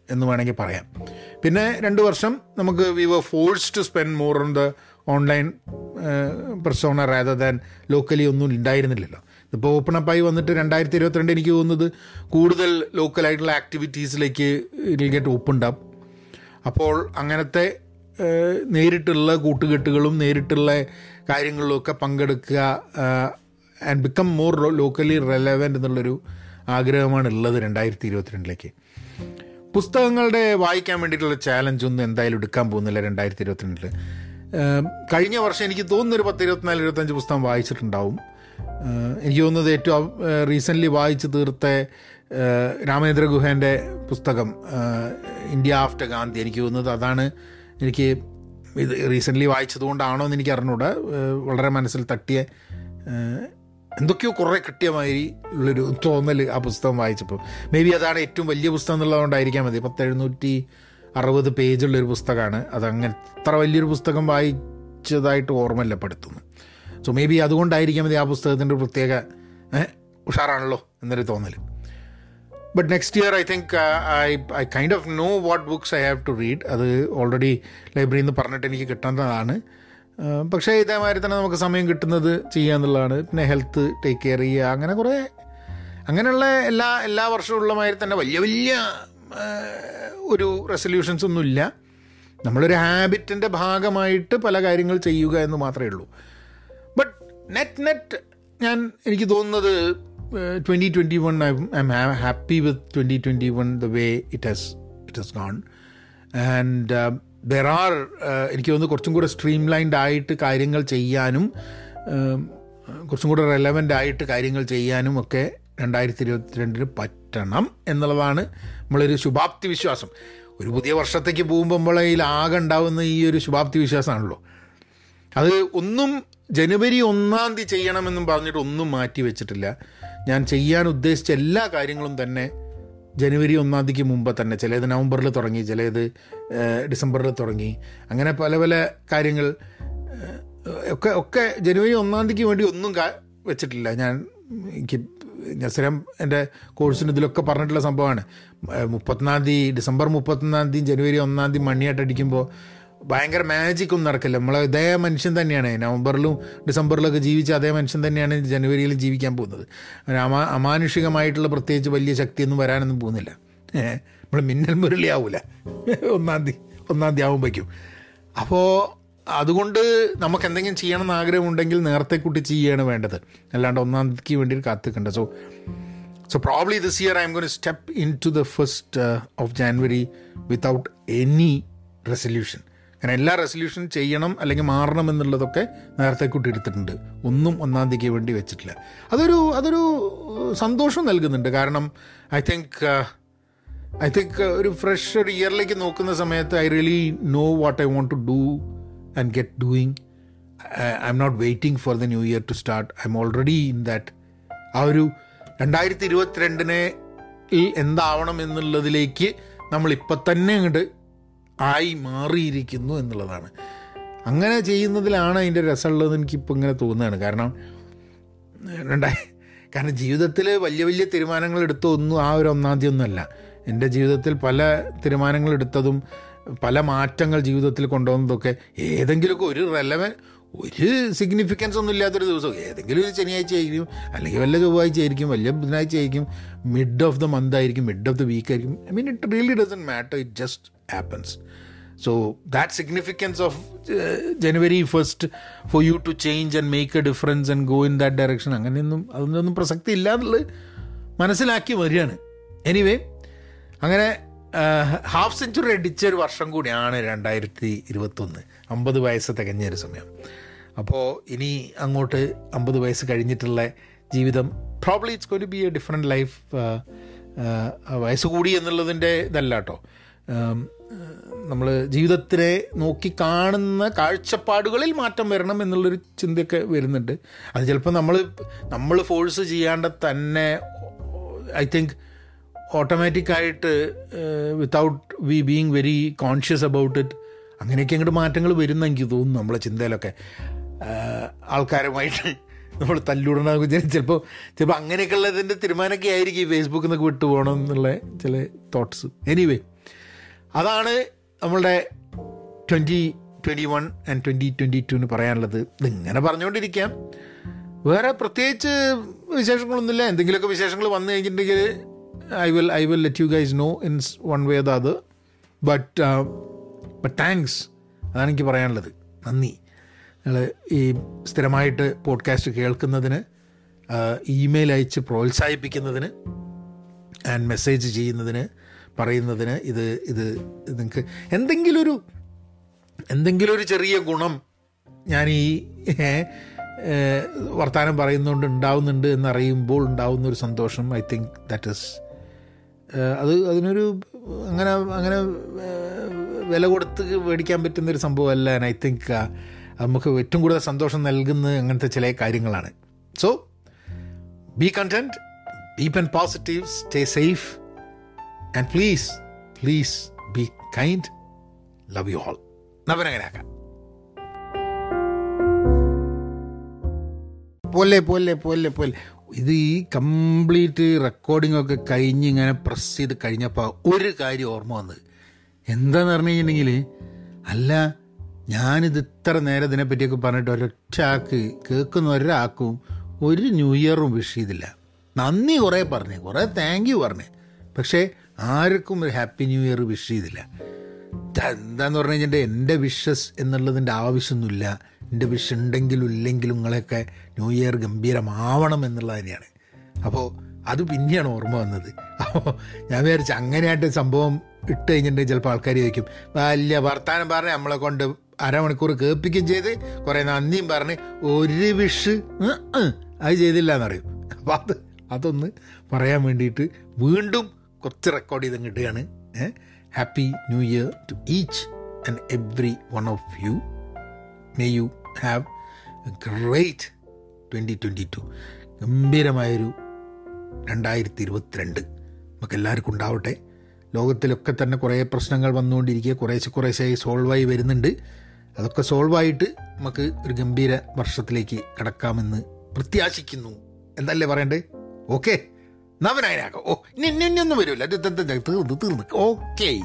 Speaker 1: എന്ന് വേണമെങ്കിൽ പറയാം. പിന്നെ രണ്ട് വർഷം നമുക്ക് we were force to spend more on the online persona rather than locally ഒന്നും ഉണ്ടായിരുന്നില്ലല്ലോ. ഇപ്പോൾ ഓപ്പൺ അപ്പായി വന്നിട്ട് രണ്ടായിരത്തി ഇരുപത്തിരണ്ട് എനിക്ക് തോന്നുന്നത് കൂടുതൽ ലോക്കലായിട്ടുള്ള ആക്ടിവിറ്റീസിലേക്ക് ഇറ്റ് ഗെറ്റ് ഓപ്പൺഡ് അപ്പ് അപ്പോൾ അങ്ങനത്തെ നേരിട്ടുള്ള കൂട്ടുകെട്ടുകളും നേരിട്ടുള്ള കാര്യങ്ങളിലൊക്കെ പങ്കെടുക്കുക and become more locally relevant എന്നുള്ളൊരു ആഗ്രഹമാണ് ഉള്ളത് രണ്ടായിരത്തി ഇരുപത്തിരണ്ടിലേക്ക് പുസ്തകങ്ങളുടെ വായിക്കാൻ വേണ്ടിയിട്ടുള്ള ചാലഞ്ച് ഒന്നും എന്തായാലും എടുക്കാൻ പോകുന്നില്ല രണ്ടായിരത്തി ഇരുപത്തിരണ്ടിൽ കഴിഞ്ഞ വർഷം എനിക്ക് തോന്നുന്നു ഒരു പത്ത് ഇരുപത്തിനാല് ഇരുപത്തഞ്ച് പുസ്തകം വായിച്ചിട്ടുണ്ടാവും. എനിക്ക് തോന്നുന്നത് ഏറ്റവും റീസെന്റ്ലി വായിച്ച് തീർത്ത രാമേന്ദ്ര ഗുഹേന്റെ പുസ്തകം ഇന്ത്യ ആഫ്റ്റർ ഗാന്ധി എനിക്ക് തോന്നുന്നത് അതാണ് എനിക്ക് ഇത് റീസെന്റ്ലി വായിച്ചതുകൊണ്ടാണോ എന്ന് എനിക്ക് അറിഞ്ഞൂടാ. വളരെ മനസ്സിൽ തട്ടിയ എന്തൊക്കെയോ കുറേ കിട്ടിയമാതിരി ഉള്ളൊരു തോന്നൽ ആ പുസ്തകം വായിച്ചപ്പോൾ. മേ ബി അതാണ് ഏറ്റവും വലിയ പുസ്തകം എന്നുള്ളതുകൊണ്ടായിരിക്കാം മതി. പത്ത് എഴുന്നൂറ്റി അറുപത് പേജുള്ളൊരു പുസ്തകമാണ്. അതങ്ങനെ അത്ര വലിയൊരു പുസ്തകം വായിച്ചതായിട്ട് ഓർമ്മല്ലപ്പെടുത്തുന്നു സോ മേ ബി അതുകൊണ്ടായിരിക്കാം മതി ആ പുസ്തകത്തിന്റെ പ്രത്യേക ഉഷാറാണല്ലോ എന്നൊരു തോന്നൽ. But next year I think I I kind of know what books I have to read അത് ഓൾറെഡി ലൈബ്രറിയിൽ നിന്ന് പറഞ്ഞിട്ട് എനിക്ക് കിട്ടുന്നതാണ് പക്ഷേ ഇതേമാതിരി തന്നെ നമുക്ക് സമയം കിട്ടുന്നത് ചെയ്യുക എന്നുള്ളതാണ്. പിന്നെ ഹെൽത്ത് ടേക്ക് കെയർ ചെയ്യുക. അങ്ങനെ കുറേ അങ്ങനെയുള്ള എല്ലാ എല്ലാ വർഷവും ഉള്ള മാതിരി തന്നെ വലിയ വലിയ ഒരു റെസൊല്യൂഷൻസ് ഒന്നുമില്ല നമ്മളൊരു ഹാബിറ്റിന്റെ ഭാഗമായിട്ട് പല കാര്യങ്ങൾ ചെയ്യുക എന്ന് മാത്രമേ ഉള്ളൂ. ബട്ട് നെറ്റ് നെറ്റ് ഞാൻ എനിക്ക് തോന്നുന്നത് twenty twenty one I am happy with twenty twenty one the way it has it has gone and there are എനിക്ക് തോന്നുന്നു കുറച്ചും കൂടെ സ്ട്രീം ലൈൻഡ് ആയിട്ട് കാര്യങ്ങൾ ചെയ്യാനും കുറച്ചും കൂടെ റെലവന്റ് ആയിട്ട് കാര്യങ്ങൾ ചെയ്യാനും ഒക്കെ രണ്ടായിരത്തി ഇരുപത്തിരണ്ടിന് പറ്റണം എന്നുള്ളതാണ് നമ്മളൊരു ശുഭാപ്തി വിശ്വാസം. ഒരു പുതിയ വർഷത്തേക്ക് പോകുമ്പോൾ നമ്മളതിൽ ആകെ ഉണ്ടാവുന്ന ഈ ഒരു ശുഭാപ്തി വിശ്വാസമാണല്ലോ. അത് ഒന്നും ജനുവരി ഒന്നാം തീയതി ചെയ്യണമെന്നും പറഞ്ഞിട്ട് ഒന്നും മാറ്റി വെച്ചിട്ടില്ല. ഞാൻ ചെയ്യാൻ ഉദ്ദേശിച്ച എല്ലാ കാര്യങ്ങളും തന്നെ ജനുവരി ഒന്നാം തീയതിക്ക് മുമ്പ് തന്നെ ചിലത് നവംബറിൽ തുടങ്ങി ചിലത് ഡിസംബറിൽ തുടങ്ങി. അങ്ങനെ പല പല കാര്യങ്ങൾ ഒക്കെ ഒക്കെ ജനുവരി ഒന്നാം തീയതിക്ക് വേണ്ടി ഒന്നും വെച്ചിട്ടില്ല. ഞാൻ എനിക്ക് സ്ഥിരം എന്റെ കോഴ്സിന് ഇതിലൊക്കെ പറഞ്ഞിട്ടുള്ള സംഭവമാണ്. മുപ്പത്തൊന്നാം തീയതി ഡിസംബർ മുപ്പത്തൊന്നാം തീയതി ജനുവരി ഒന്നാം തീയതി മണിയായിട്ട് അടിക്കുമ്പോൾ ഭയങ്കര മാജിക് ഒന്നും നടക്കില്ല. നമ്മളെ ഇതേ മനുഷ്യൻ തന്നെയാണ്. നവംബറിലും ഡിസംബറിലൊക്കെ ജീവിച്ച അതേ മനുഷ്യൻ തന്നെയാണ് ജനുവരിയിലും ജീവിക്കാൻ പോകുന്നത്. അമാ അമാനുഷികമായിട്ടുള്ള പ്രത്യേകിച്ച് വലിയ ശക്തിയൊന്നും വരാനൊന്നും പോകുന്നില്ല. നമ്മൾ മിന്നൽ മുരളി ആവൂല ഒന്നാം തീയതി ഒന്നാം തീയതി ആകുമ്പോഴേക്കും അപ്പോൾ അതുകൊണ്ട് നമുക്ക് എന്തെങ്കിലും ചെയ്യണം എന്ന് ആഗ്രഹമുണ്ടെങ്കിൽ നേരത്തെ കൂട്ടി ചെയ്യുകയാണ് വേണ്ടത്. അല്ലാണ്ട് ഒന്നാം തീയതിക്ക് വേണ്ടി കാത്തിക്കണ്ട so so probably this year I am gonna step in to the first of January without any resolution കാരണം എല്ലാ റെസൊല്യൂഷനും ചെയ്യണം അല്ലെങ്കിൽ മാറണം എന്നുള്ളതൊക്കെ നേരത്തെ കൂട്ടി എടുത്തിട്ടുണ്ട്. ഒന്നും ഒന്നാം തീയതിക്ക് വേണ്ടി വെച്ചിട്ടില്ല. അതൊരു അതൊരു സന്തോഷം നൽകുന്നുണ്ട്. കാരണം ഐ തിങ്ക് ഐ തിങ്ക് ഒരു ഫ്രഷ് ഒരു ഇയറിലേക്ക് നോക്കുന്ന സമയത്ത് I really know what I want to do and get doing I am not waiting for the new year to start I am already in that ആ ഒരു രണ്ടായിരത്തി ഇരുപത്തിരണ്ടിനെ എന്താവണം എന്നുള്ളതിലേക്ക് നമ്മൾ ഇപ്പം തന്നെ അങ്ങോട്ട് ആയി മാറിയിരിക്കുന്നു എന്നുള്ളതാണ്. അങ്ങനെ ചെയ്യുന്നതിലാണ് അതിന്റെ രസമുള്ളതെന്ന് എനിക്കിപ്പോൾ ഇങ്ങനെ തോന്നുകയാണ്. കാരണം രണ്ടായി കാരണം ജീവിതത്തിൽ വലിയ വലിയ തീരുമാനങ്ങൾ എടുത്ത ഒന്നും ആ ഒരു ഒന്നാം തീയതി ഒന്നുമല്ല. എന്റെ ജീവിതത്തിൽ പല തീരുമാനങ്ങൾ എടുത്തതും പല മാറ്റങ്ങൾ ജീവിതത്തിൽ കൊണ്ടുവന്നതൊക്കെ ഏതെങ്കിലുമൊക്കെ ഒരു റെലവൻ ഒരു സിഗ്നിഫിക്കൻസ് ഒന്നും ഇല്ലാത്തൊരു ദിവസം. ഏതെങ്കിലും ഒരു ശനിയാഴ്ച ആയിരിക്കും അല്ലെങ്കിൽ വല്ല ചൊവ്വാഴ്ച ആയിരിക്കും വല്ല ബുധനാഴ്ച ആയിരിക്കും മിഡ് ഓഫ് ദ മന്ത് ആയിരിക്കും മിഡ് ഓഫ് ദ വീക്ക് ആയിരിക്കും. I mean it really doesn't matter it just happens So that significance of uh, January 1st for you to change and a difference and go in that direction അങ്ങനെയൊന്നും അതിനൊന്നും പ്രസക്തി ഇല്ല എന്നുള്ളത് മനസ്സിലാക്കി വരികയാണ്. Anyway അങ്ങനെ half century അടിച്ച ഒരു വർഷം കൂടിയാണ് രണ്ടായിരത്തി ഇരുപത്തൊന്ന് അമ്പത് വയസ്സ് തികഞ്ഞ ഒരു സമയം. അപ്പോൾ ഇനി അങ്ങോട്ട് അമ്പത് വയസ്സ് കഴിഞ്ഞിട്ടുള്ള ജീവിതം probably it's going be a different life വയസ്സ് കൂടി എന്നുള്ളതിന്റെ ഇതല്ല കേട്ടോ നമ്മൾ ജീവിതത്തിനെ നോക്കി കാണുന്ന കാഴ്ചപ്പാടുകളിൽ മാറ്റം വരണം എന്നുള്ളൊരു ചിന്തയൊക്കെ വരുന്നുണ്ട്. അത് ചിലപ്പോൾ നമ്മൾ നമ്മൾ ഫോഴ്സ് ചെയ്യാണ്ട് തന്നെ ഐ തിങ്ക് ഓട്ടോമാറ്റിക്കായിട്ട് without we being very conscious about it അങ്ങനെയൊക്കെ അങ്ങോട്ട് മാറ്റങ്ങൾ വരുന്ന എനിക്ക് തോന്നുന്നു നമ്മളെ ചിന്തയിലൊക്കെ. ആൾക്കാരുമായിട്ട് നമ്മൾ തല്ലുടനാകും ചിലപ്പോൾ ചിലപ്പോൾ അങ്ങനെയൊക്കെ ഉള്ളതിന്റെ തീരുമാനമൊക്കെ ആയിരിക്കും ഫേസ്ബുക്കിൽ നിന്നൊക്കെ വിട്ടു പോകണം എന്നുള്ള ചില തോട്ട്സ് എനിവേ അതാണ് നമ്മളുടെ twenty twenty one and twenty twenty ടുവിന് പറയാനുള്ളത്. ഇതിങ്ങനെ പറഞ്ഞുകൊണ്ടിരിക്കാം. വേറെ പ്രത്യേകിച്ച് വിശേഷങ്ങളൊന്നുമില്ല. എന്തെങ്കിലുമൊക്കെ വിശേഷങ്ങൾ വന്നു കഴിഞ്ഞിട്ടുണ്ടെങ്കിൽ I will I will let you guys know in one way the അത് ബട്ട് ബട്ട് താങ്ക്സ് അതാണ് എനിക്ക് പറയാനുള്ളത്. നന്ദി. നിങ്ങൾ ഈ സ്ഥിരമായിട്ട് പോഡ്കാസ്റ്റ് കേൾക്കുന്നതിന് ഇമെയിൽ അയച്ച് പ്രോത്സാഹിപ്പിക്കുന്നതിന് ആൻഡ് മെസ്സേജ് ചെയ്യുന്നതിന് പറയുന്നതിന് ഇത് ഇത് നിങ്ങൾക്ക് എന്തെങ്കിലും ഒരു എന്തെങ്കിലും ഒരു ചെറിയ ഗുണം ഞാൻ ഈ വർത്തമാനം പറയുന്നതുകൊണ്ട് ഉണ്ടാവുന്നുണ്ട് എന്നറിയുമ്പോൾ ഉണ്ടാവുന്ന ഒരു സന്തോഷം ഐ തിങ്ക് ദാറ്റ് ഇസ് അത് അതിനൊരു അങ്ങനെ അങ്ങനെ വില കൊടുത്ത് മേടിക്കാൻ പറ്റുന്ന ഒരു സംഭവമല്ല ആൻഡ് ഐ തിങ്ക് നമുക്ക് ഏറ്റവും കൂടുതൽ സന്തോഷം നൽകുന്ന അങ്ങനത്തെ ചില കാര്യങ്ങളാണ്. So be content be pen positive stay safe and please please be kind love you all നവനങ്ങനെ ആക്കാം. പോലെ പോലെ പോലെ പോലെ. ഇത് ഈ കംപ്ലീറ്റ് റെക്കോർഡിംഗ് ഒക്കെ കഴിഞ്ഞ് ഇങ്ങനെ പ്രസ് ചെയ്ത് കഴിഞ്ഞപ്പോൾ ഒരു കാര്യം ഓർമ്മ വന്നത്. എന്താന്ന് പറഞ്ഞു കഴിഞ്ഞിട്ടുണ്ടെങ്കിൽ അല്ല ഞാനിത് ഇത്ര നേരം ഇതിനെപ്പറ്റിയൊക്കെ പറഞ്ഞിട്ട് ഒരൊറ്റ ആക്ക് കേൾക്കുന്ന ഒരാൾക്കും ഒരു ന്യൂ ഇയറും വിഷ് ചെയ്തില്ല. നന്ദി കുറേ പറഞ്ഞു കുറേ താങ്ക് യു പറഞ്ഞു. പക്ഷേ ആർക്കും ഒരു ഹാപ്പി ന്യൂ ഇയർ വിഷ് ചെയ്തില്ല. എന്താന്ന് പറഞ്ഞു കഴിഞ്ഞിട്ടുണ്ടെങ്കിൽ എന്റെ വിഷസ് എന്നുള്ളതിന്റെ ആവശ്യമൊന്നുമില്ല. എന്റെ വിഷ് ഉണ്ടെങ്കിലും ഇല്ലെങ്കിലും നിങ്ങളെയൊക്കെ ന്യൂ ഇയർ ഗംഭീരമാവണം എന്നുള്ളത് തന്നെയാണ്. അപ്പോൾ അത് പിന്നെയാണ് ഓർമ്മ വന്നത്. അപ്പോൾ ഞാൻ വിചാരിച്ചു അങ്ങനെയായിട്ട് സംഭവം ഇട്ട് കഴിഞ്ഞിട്ടുണ്ടെങ്കിൽ ചിലപ്പോൾ ആൾക്കാർ ചോദിക്കും വലിയ വർത്താനം പറഞ്ഞ് നമ്മളെ കൊണ്ട് അരമണിക്കൂർ കേൾപ്പിക്കുകയും ചെയ്ത് കുറേ നന്ദിയും പറഞ്ഞ് ഒരു വിഷ് അത് ചെയ്തില്ല എന്നറിയും അപ്പോൾ അത് അതൊന്ന് പറയാൻ വേണ്ടിയിട്ട് വീണ്ടും കുറച്ച് റെക്കോർഡ് ചെയ്ത് കിട്ടുകയാണ് happy new year to each and every one of you may you have a great twenty twenty two ഗംഭീരമായൊരു രണ്ടായിരത്തി ഇരുപത്തിരണ്ട് നമുക്ക് എല്ലാവർക്കും ഉണ്ടാവട്ടെ ലോകത്തിലൊക്കെ തന്നെ കുറേ പ്രശ്നങ്ങൾ വന്നുകൊണ്ടിരിക്കുക കുറേശ്ശെ കുറേശ്ശായി സോൾവായി വരുന്നുണ്ട് അതൊക്കെ സോൾവായിട്ട് നമുക്ക് ഒരു ഗംഭീര വർഷത്തിലേക്ക് കടക്കാമെന്ന് പ്രത്യാശിക്കുന്നു എന്നല്ലേ പറയണ്ടേ ഓക്കെ നവനായനാക്കാം ഓ ഇനി ഇനി ഒന്നും വരില്ല തീർന്നു ഓക്കെ